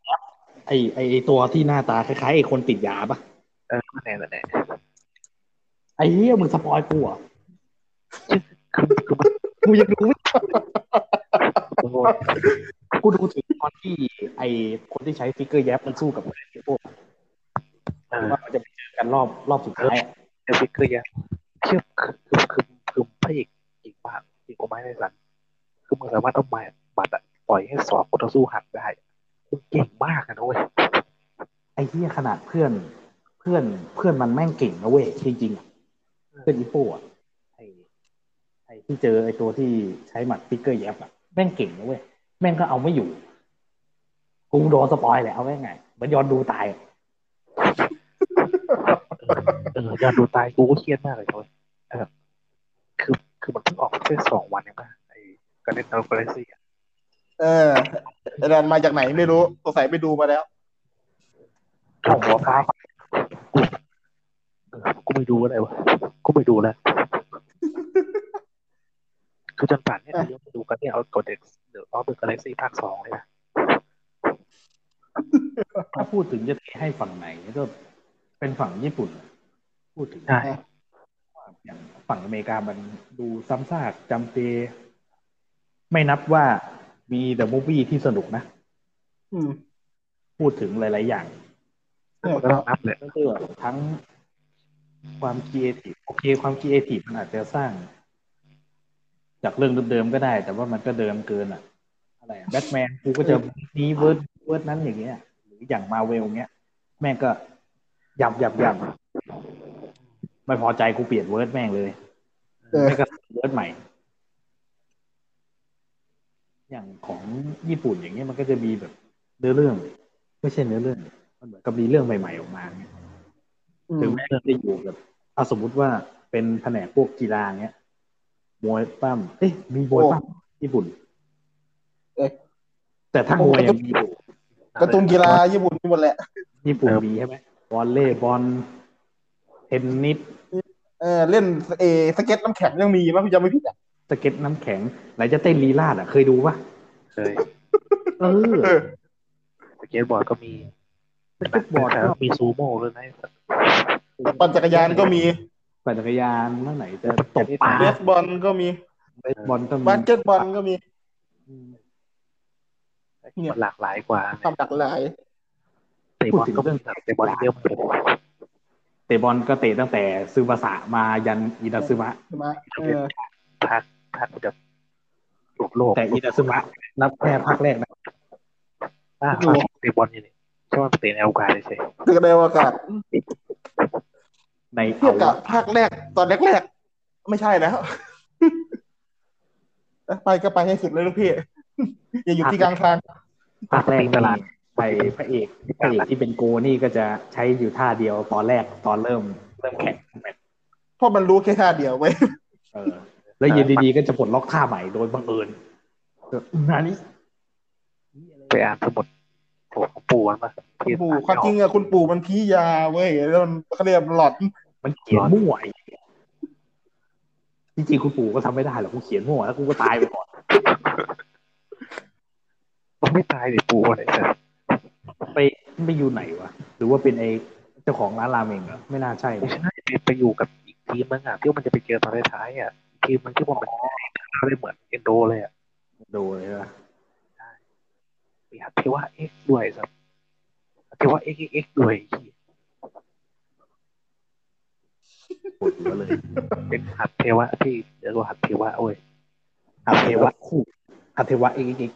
[SPEAKER 3] ไอไอไอตัวที่หน้าตาคล้ายๆไอคนติดยาปะ
[SPEAKER 1] เออนั่นแหละนั่นแหละ
[SPEAKER 3] ไอเฮียมึงสปอยกูอะ
[SPEAKER 1] คือคือมัน
[SPEAKER 3] กูยังดูไม่
[SPEAKER 1] โอ้โห
[SPEAKER 3] กูดูถึงตอนที่ ไอคนที่ใช้ฟิกเกอร์แยบมันสู้กับไอพวก
[SPEAKER 1] เออ
[SPEAKER 3] ว่ามันจะไปเจอกันรอบรอบสุดท้ายอะ
[SPEAKER 1] เดวิดคือยังเชื่อคือคือคือคือพระเอกเก่งมากเก่งกว่าไม้ในสัน คือมึงสามารถเอาไม้บัดอะปล่อยให้สอบกูต่อสู้หักได้มึงเก่งมากอะนะเว้ย
[SPEAKER 3] ไอเฮียขนาดเพื่อน เพื่อนเพื่อนมันแม่งเก่งนะเว้ยจริงๆอะเพื่อนอีโป้อะไอไอที่เจอไอตัวที่ใช้หมัดฟิกเกอร์แยบอะแม่งเก่งนะเว้ยแม่งก็เอาไม่อยู่กูโดนสปอยแหละเอาไงเหมือนย้อนดูตายอะ
[SPEAKER 1] เอออยากดูตายกูก็เครียดมากเลยเว้ยเออคือคือมันเพิ่งออกแค่สองวันเองป่ะไอ้ การเล่นเอากาแล็กซี่
[SPEAKER 2] เออไอ้ดันมาจากไหนไม่รู้สงสัยไปดูมาแล้ว
[SPEAKER 1] ช่องหัวฟ้ากูเออกูไม่ดูอะไรวะกูไม่ดูแล้วคือจนป่านเนี่ยกูยังไม่ดูกันเนี่ยเอากดเด็กเดี๋ยวเอาเดอะกาแล็กซี่ภาคสองเลยนะ
[SPEAKER 3] ถ้าพูดถึงจะให้ฝั่งไหนก็เป็นฝั่งญี่ปุ่น พูดถึง
[SPEAKER 1] ใช่
[SPEAKER 3] อย่างฝั่งอเมริกามันดูซ้ำซากจำเจ ไม่นับว่ามีเดอะมูฟวี่ที่สนุกนะ
[SPEAKER 2] อืม
[SPEAKER 3] พูดถึงหลาย ๆ อย่าง
[SPEAKER 1] มันก็ต้องนับเลย
[SPEAKER 3] ก็คือทั้งความครีเอทีฟโอเค ความครีเอทีฟมันอาจจะสร้าง จากเรื่องเดิม ๆ ก็ได้ แต่ว่ามันก็เดิมเกินอะอะไรแบทแมนกูก็จะนี้ world world นั้นอย่างเงี้ย หรืออย่างมาเวลเงี้ย แม่งก็ยับยับยับไม่พอใจกูเปลี่ยน world แม่งเลย
[SPEAKER 2] เออ
[SPEAKER 3] ไม่ก็ world ใหม่ อย่างของญี่ปุ่นอย่างเงี้ยมันก็จะมีแบบเนื้อเรื่อง ไม่ใช่เนื้อเรื่อง มันเหมือนกับมีเรื่องใหม่ๆออกมาเงี้ย
[SPEAKER 2] อื
[SPEAKER 3] ถึง
[SPEAKER 2] ม
[SPEAKER 3] แม้จะอยู่แบบเอาสมมุติว่าเป็นแผนกพวกกีฬาเงี้ยมวยปั้มเอ๊ะมีมวยปั้มญี่ปุ่น
[SPEAKER 2] เอ๊ะ
[SPEAKER 3] แต่ถ้ามวยยังมีอยู่
[SPEAKER 2] การ์ตูนกีฬาญี่ปุ่นมีหมดแหละ
[SPEAKER 3] ญี่ปุ่นมีใช่ไหมวอลเล่บอลเทนนิส
[SPEAKER 2] เออเล่นเอสเก็ตน้ำแข็งยังมีมั้ยพี่จำไม่ผิดอะ
[SPEAKER 3] สเก็ตน้ำแข็งไหนจะเต้นลีลาดอะ เคยดูปะ
[SPEAKER 1] เคย
[SPEAKER 3] เออ
[SPEAKER 2] เออ
[SPEAKER 1] สเก็ตบอร์ดก็มี
[SPEAKER 3] สเก็ตบอร์ด
[SPEAKER 1] แต่
[SPEAKER 3] ก็
[SPEAKER 1] มีซูโม่ด้วยนะ
[SPEAKER 2] ปั่นจักรยานก็มี
[SPEAKER 3] ปั่นจักรยานนั่นไหนจะตบปลา
[SPEAKER 2] เบสบอลก็มี
[SPEAKER 3] เบสบอลก็มี
[SPEAKER 2] บาสเกตบอลก็มี
[SPEAKER 3] อืม
[SPEAKER 1] มันหลากหลายกว่า
[SPEAKER 2] ทำหลากหลาย
[SPEAKER 1] เตะบอลก็มีเตะบอลเดียวหมด
[SPEAKER 3] เตะบอลก็เตะตั้งแต่ซูบาสะมายันอินาซึมะ
[SPEAKER 2] ใช่ ไหมเออ
[SPEAKER 1] ภาคภาคแบบโลกโลก
[SPEAKER 3] แต่อินาซึมะนับแค่ภาคแรกนะ
[SPEAKER 1] ภาคเตะบอลอยู่นี่ใช่ว่าเตะในอวกาศเฉย
[SPEAKER 2] คือในอากาศ
[SPEAKER 3] ใน
[SPEAKER 2] เทีย
[SPEAKER 3] เอา
[SPEAKER 2] บกับภาคแรกตอนแรกๆไม่ใช่แล้วไปก็ไปให้สุดเลยลูกพี่ อย่าอยู่ที่กลางทาง
[SPEAKER 3] ภาคแรกนี่ไปพระเอกพระเอกที่เป็นโกนี่ก็จะใช้อยู่ท่าเดียวตอนแรกตอนเริ่ม เริ่มแข่งแมตช์
[SPEAKER 2] เพราะมันรู้แค่ท่าเดียวไว้ย
[SPEAKER 3] เออ แล้วอยืนดีๆก็จะปลดล็อกท่าใหม่โดยบังเอิญเอองานนี้
[SPEAKER 1] ไปอ่านสมุดโอ้ของปู่มันมา
[SPEAKER 2] คุณปู่ความจริงอะคุณปู่มันพี่ยาเว้ยแล้วมันเขาเรียกหลอด
[SPEAKER 3] มันเขียนมั่วไอ้เหี้ยจริงๆคุณปู่ก็ทำไม่ได้หรอกกูเขียนมั่วแล้วกูก็ตายไปก่อน
[SPEAKER 1] มันไม่ตายเลยปู่อะไรสัก
[SPEAKER 3] ไปไปอยู่ไหนวะหรือว่าเป็นไอ้จเจ้าของร้านราเมงเหรอไม่น่าใช่
[SPEAKER 1] ไม่
[SPEAKER 3] นะ
[SPEAKER 1] ใช่ไปไปอยู่กับอีกทีมนึงอะที่มันจะไปเจอตอนท้ายๆอะ ทีมมันที่มันเป็นเขาได้เหมือนเอนโดเลยอะ
[SPEAKER 3] ดูเลยว่า
[SPEAKER 1] มีหัดเทวะเอ็กด้วยสับหัดเทวะเอ็กเอ็กด้วยไอ้เหี้ย
[SPEAKER 3] ปวดหัวเลย
[SPEAKER 1] เป็นหัดเทวะที่เดี๋ยวก็หัดเทวะเว้ย
[SPEAKER 3] อัเทวะคู่อัเทวะเอกอีก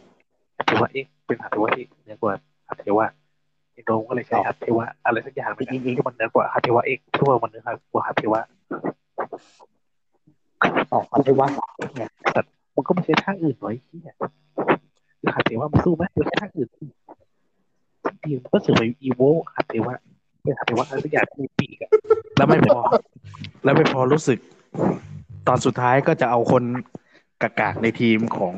[SPEAKER 1] หัดเทวะเอ็กเป็นหัดเทวะที่เหนือกว่าหัดเทวะเอนโดก็เลยใช้หัดเทวะอะไรสักอย่างหนึงอะที่มันเหนือกว่าหัดเทวะเอ็กที่ว่ามันเหนือกว่าหัดเทวะ
[SPEAKER 3] อ๋ออัเทวะไง
[SPEAKER 1] มันก็ไม่ใช่ท่าอื่นหน่อยที่เนี่ยคือหัดเทวะมันสู้ไหมมันใช่ท่าอื่นทีมก็เสือไปอีโวหัดเทวะเป็นหัดเทวะอะไรสักอย่างที่มีปีกอะ
[SPEAKER 4] แล้วไม่พอ แล้วไม่พอรู้สึก ตอนสุดท้ายก็จะเอาคนกากากในทีมของ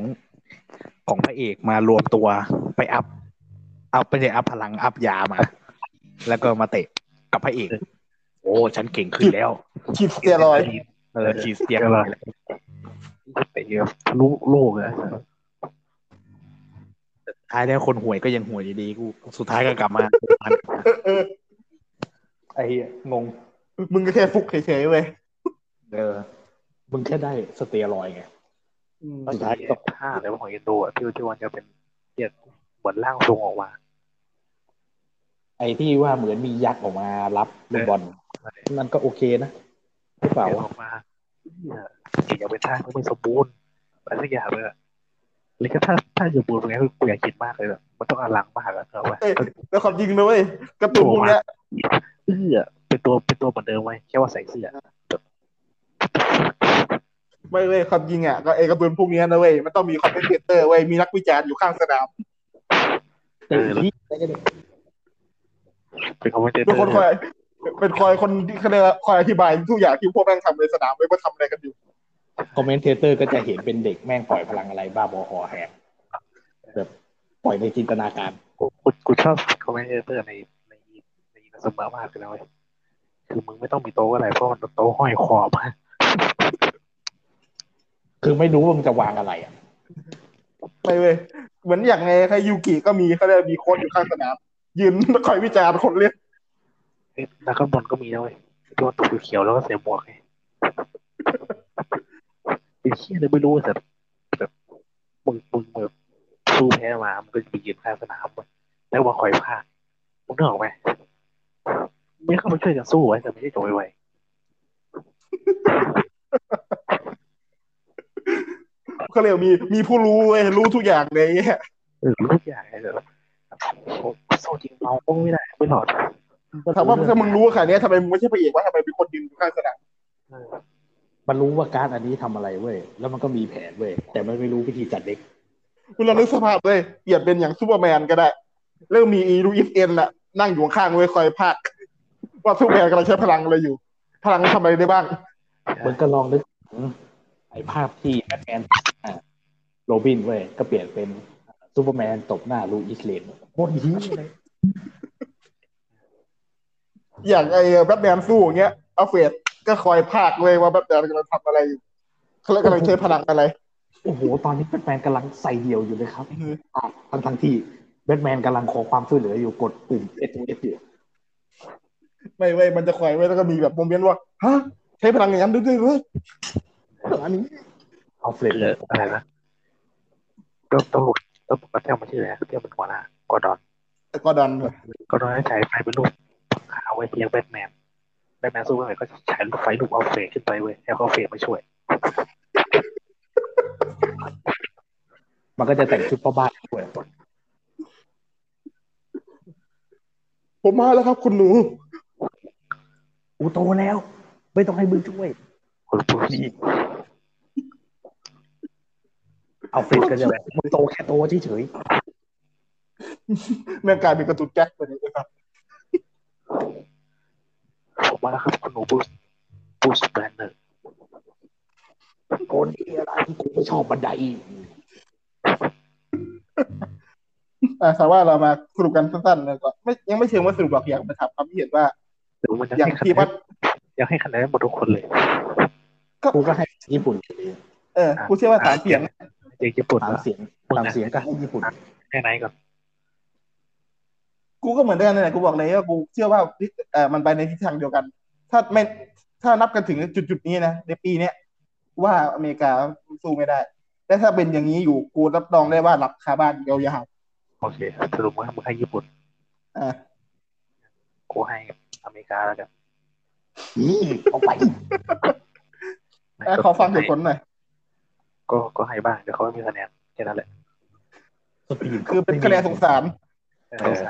[SPEAKER 4] ของพระเอกมารวมตัวไปอัพเอาไปเลยอัพพลังอัพยามา แล้วก็มาเตะกับพระเอก โอ้ ฉันเก่งขึ้นแล้ว
[SPEAKER 2] ฉีดสเตียรอย
[SPEAKER 4] เออขีดเตียงเลย
[SPEAKER 1] เตะทะลุโลกเลย
[SPEAKER 4] ท้ายแล้วคนห่วยก็ยังห่วยอยู่ดีกู สุดท้ายก็กลับมา
[SPEAKER 2] เออเออ
[SPEAKER 3] ไอ้เหี้ยงง
[SPEAKER 2] มึงก็แค่ฟุกเฉยๆเว้ย
[SPEAKER 3] เออ มึงแค่ได้สเตียรอยด์ไง
[SPEAKER 2] อืม
[SPEAKER 1] สุดท้ายก็ท่าเลยว่าของเอนโดอะที่ที่วันจะเป็นเนี่ยเหมือนร่างทรงออกมา
[SPEAKER 3] ไอ้ที่ว่าเหมือนมียักษ์ออกมารับลูกบอลมันก็โอเคนะ หรือเปล่า
[SPEAKER 1] เดี๋ยว
[SPEAKER 3] วะ
[SPEAKER 1] ออกมาเนี่ยเก่งอย่างเป็นท่าก็ไม่สมบูรณ์อะไรสักอย่างเลยอะเลยก็ถ้าถ้าสมบูรณ์ตรงนี้กูอยากคิดมากเลยแบบมันต้องอลังมากอะเอาไว้
[SPEAKER 2] เอ้ยแล้วความจริงนะเว้ยการ์ตูนพวกเนี้ย
[SPEAKER 1] เสื้อเป็นตัวเป็นตัวเหมือนเดิมไว้แค่ว่าใส่เสื้อ
[SPEAKER 2] ไม่เว้ยความจริงอะก็ไอ้การ์ตูนพวกเนี้ยนะเว้ยมันต้องมี commenter เว้ยมีนักวิจารณ์อยู่ข้างสนาม
[SPEAKER 3] เออที่อะไรกันเนี่ย
[SPEAKER 1] เป็น commenter เป็
[SPEAKER 2] นคนคอย เป็นคอยคนที่เขาเรียกว่าคอยอธิบายทุกอย่างที่พวกแม่งทำในสนามเว้ยว่าทำอะไรกันอยู่
[SPEAKER 3] คอมเมนเทเตอร์ก็จะเห็นเป็นเด็กแม่งปล่อยพลังอะไรบ้าบอคอแหกแบบปล่อยในจินตนาการ
[SPEAKER 1] กูกูกูชอบคอมเมนเตอร์ในในในเสมอมากเลยนะเว้ยคือมึงไม่ต้องมีโต๊ะอะไรเพราะมันโต๊ะห้อยคอมา
[SPEAKER 3] คือไม่รู้ว่ามึงจะวางอะไรอะ
[SPEAKER 2] ไม่เว้ยเหมือนอย่างไงใครยูกิก็มีเขาเรียกว่ามีโค้ชอยู่ข้างสนามยืนคอยวิจารณ์คนเล่น
[SPEAKER 1] เอ้ยนักฟุตบอลก็มีนะเว้ยที่ว่าตัวเขียวแล้วก็ใส่หมวกไงเป็นเชี่ยเลยไม่รู้แต่แบบมึงมึงแบบสู้แพ้มามันก็จะไปยืนข้างสนามเว้ยแล้วมาคอยพากมึงนึกออกไหมไม่เข้ามาช่วยกันสู้ไว้แต่ไม่ใช่จบไว
[SPEAKER 2] เขาเรียกว่ามีมีผู้รู้เว้ยรู้ทุกอย่างเลย
[SPEAKER 1] ๆเออรู้ทุกอย่างเลยแต่แบบโอ้สู้จริงเมาก็ไม่ได้ไม่หลอด
[SPEAKER 2] ถามว่าถ้ามึงรู้ขนาดเนี้ยทำไมมึงไม่ใช่พระเอกว่าทำไมเป็นคนยืนอยู่ข้างสนาม
[SPEAKER 1] เออ
[SPEAKER 3] มันรู้ว่าการดอันนี้ทำอะไรเว้ย แล้วมันก็มีแผนเว้ย แต่มันไม่รู้วิธีจัดเด็ก
[SPEAKER 2] คุณลองนึกสภาพเลยเปลี่ยนเป็นอย่างซูเปอร์แมนก็ได้ เริ่มมีอีรูอิฟเอ็นน่ะนั่งอยู่ข้างๆเว้ยคอยพากว่าซูเปอร์แมนกำลังใช้พลังอะไรอยู่ พลังทำอะไรได้บ้าง
[SPEAKER 3] มันก็ลองนึกถึงไอ้ภาพที่แบทแมนอะโรบินเว้ยก็เปลี่ยนเป็นซูเปอร์แมนตบหน้าลูอิสเลนโคตรเหี้ยเลย
[SPEAKER 2] อย่างไอ้แบทแมนสู้อย่างเงี้ยอัลเฟรดก็คอยพากเลยว่าแบทแมนกำลังทำอะไรอยู่เขากำลังใช้พลังอะไร
[SPEAKER 3] โอ้โห ตอนนี้แบทแมนกำลังใส่เดี่ยวอยู่เลยครับอะทั้งทั้งๆที่แบทแมนกำลังขอความช่วยเหลืออยู่กดปุ่ม S S อยู่
[SPEAKER 2] ไม่เว้ยมันจะคอยไว้แล้วก็มีแบบ moment ว่าฮะใช้พลังอย่างนั้นด้วยเว้ย
[SPEAKER 3] อันนี้เอาเฟรด
[SPEAKER 1] เอออะไรนะต้องต้องหลุดต้องบอกว่าเที่ยวมาชื่ออะไรนะเที่ยวเป็นหัวหน้ากอร์ดอน
[SPEAKER 2] แต่ก็ดันเลย
[SPEAKER 1] กอร์ดอนให้ฉายไฟเป็นรูป ขาวไว้เรียกแบทแมนแบทแมนสู้ไม่ไหวก็ฉายลูกไฟลูกเอาเฟรขึ้นไปเว้ยให้เขาเฟรมาช่วย
[SPEAKER 3] มันก็จะแต่งชุดพ่อบ้านด้วย
[SPEAKER 2] ผมมาแล้วครับคุณหนู
[SPEAKER 3] กูโตแล้ว ไม่ต้องให้มึงช่วย
[SPEAKER 1] คนพูด
[SPEAKER 3] เอาเฟรดก็จะแบบมึงโตแค่โตเฉย
[SPEAKER 2] แม่งกลายเป็นกระตุนแจ็คไปเลยนะครับ
[SPEAKER 1] ผ มมาแล้วครับคุณหนูบูสบูสแบรนเนอร์
[SPEAKER 3] ๆโกนที่อะไรกูไม่ชอบบันได
[SPEAKER 2] อ่าสามารถเรามาสรุปกันสั้นๆเลยก่อนไม่ยังไม่เชิงว่าสรุปหรอกอยากมาถามความคิดเห็นว่า
[SPEAKER 1] หรือมันจะ
[SPEAKER 2] อย่าง
[SPEAKER 1] ให้คะ
[SPEAKER 2] ที่
[SPEAKER 1] แน
[SPEAKER 2] ว่าน
[SPEAKER 1] อยากให้คะแนนหมดทุกคนเลย
[SPEAKER 3] กูก็ให้ญี่ปุ่นอยู่ดี
[SPEAKER 2] เออกูเชื่อว่าสามเสียง
[SPEAKER 1] เด็กญี่ปุ่น
[SPEAKER 3] สาม
[SPEAKER 1] อะ
[SPEAKER 3] เสียงสามเสียงก็ให้ญี่ปุ่น
[SPEAKER 1] แค่ไหนก่อน
[SPEAKER 2] กูกูก็เหมือนเดิมเลยแหละกูบอกเลยว่ากูเชื่อว่าเออมันไปในทิศทางเดียวกัน ถ้าไม่ถ้านับกันถึงจุดจุดๆนี้นะในปีเนี้ยว่าอเมริกาสู้ไม่ได้แต่ถ้าเป็นอย่างนี้อยู่กูรับรองได้ว่าหลับคาบ้านยาว
[SPEAKER 1] โอเคสรุปว่ามึงให้ญี่ปุ่น
[SPEAKER 2] ๆอ่า
[SPEAKER 1] กูให้อเมริกาแล้วกัน
[SPEAKER 3] อีเอาไป
[SPEAKER 2] อะขอฟังเหตุผลหน่อย
[SPEAKER 1] ก็ก็ให้บ้างเดี๋ยวเขาไม่มีคะแนนแค่นั้นแหละ
[SPEAKER 3] สปีด
[SPEAKER 2] คือเป็นคะแนนสงสาร
[SPEAKER 1] เออ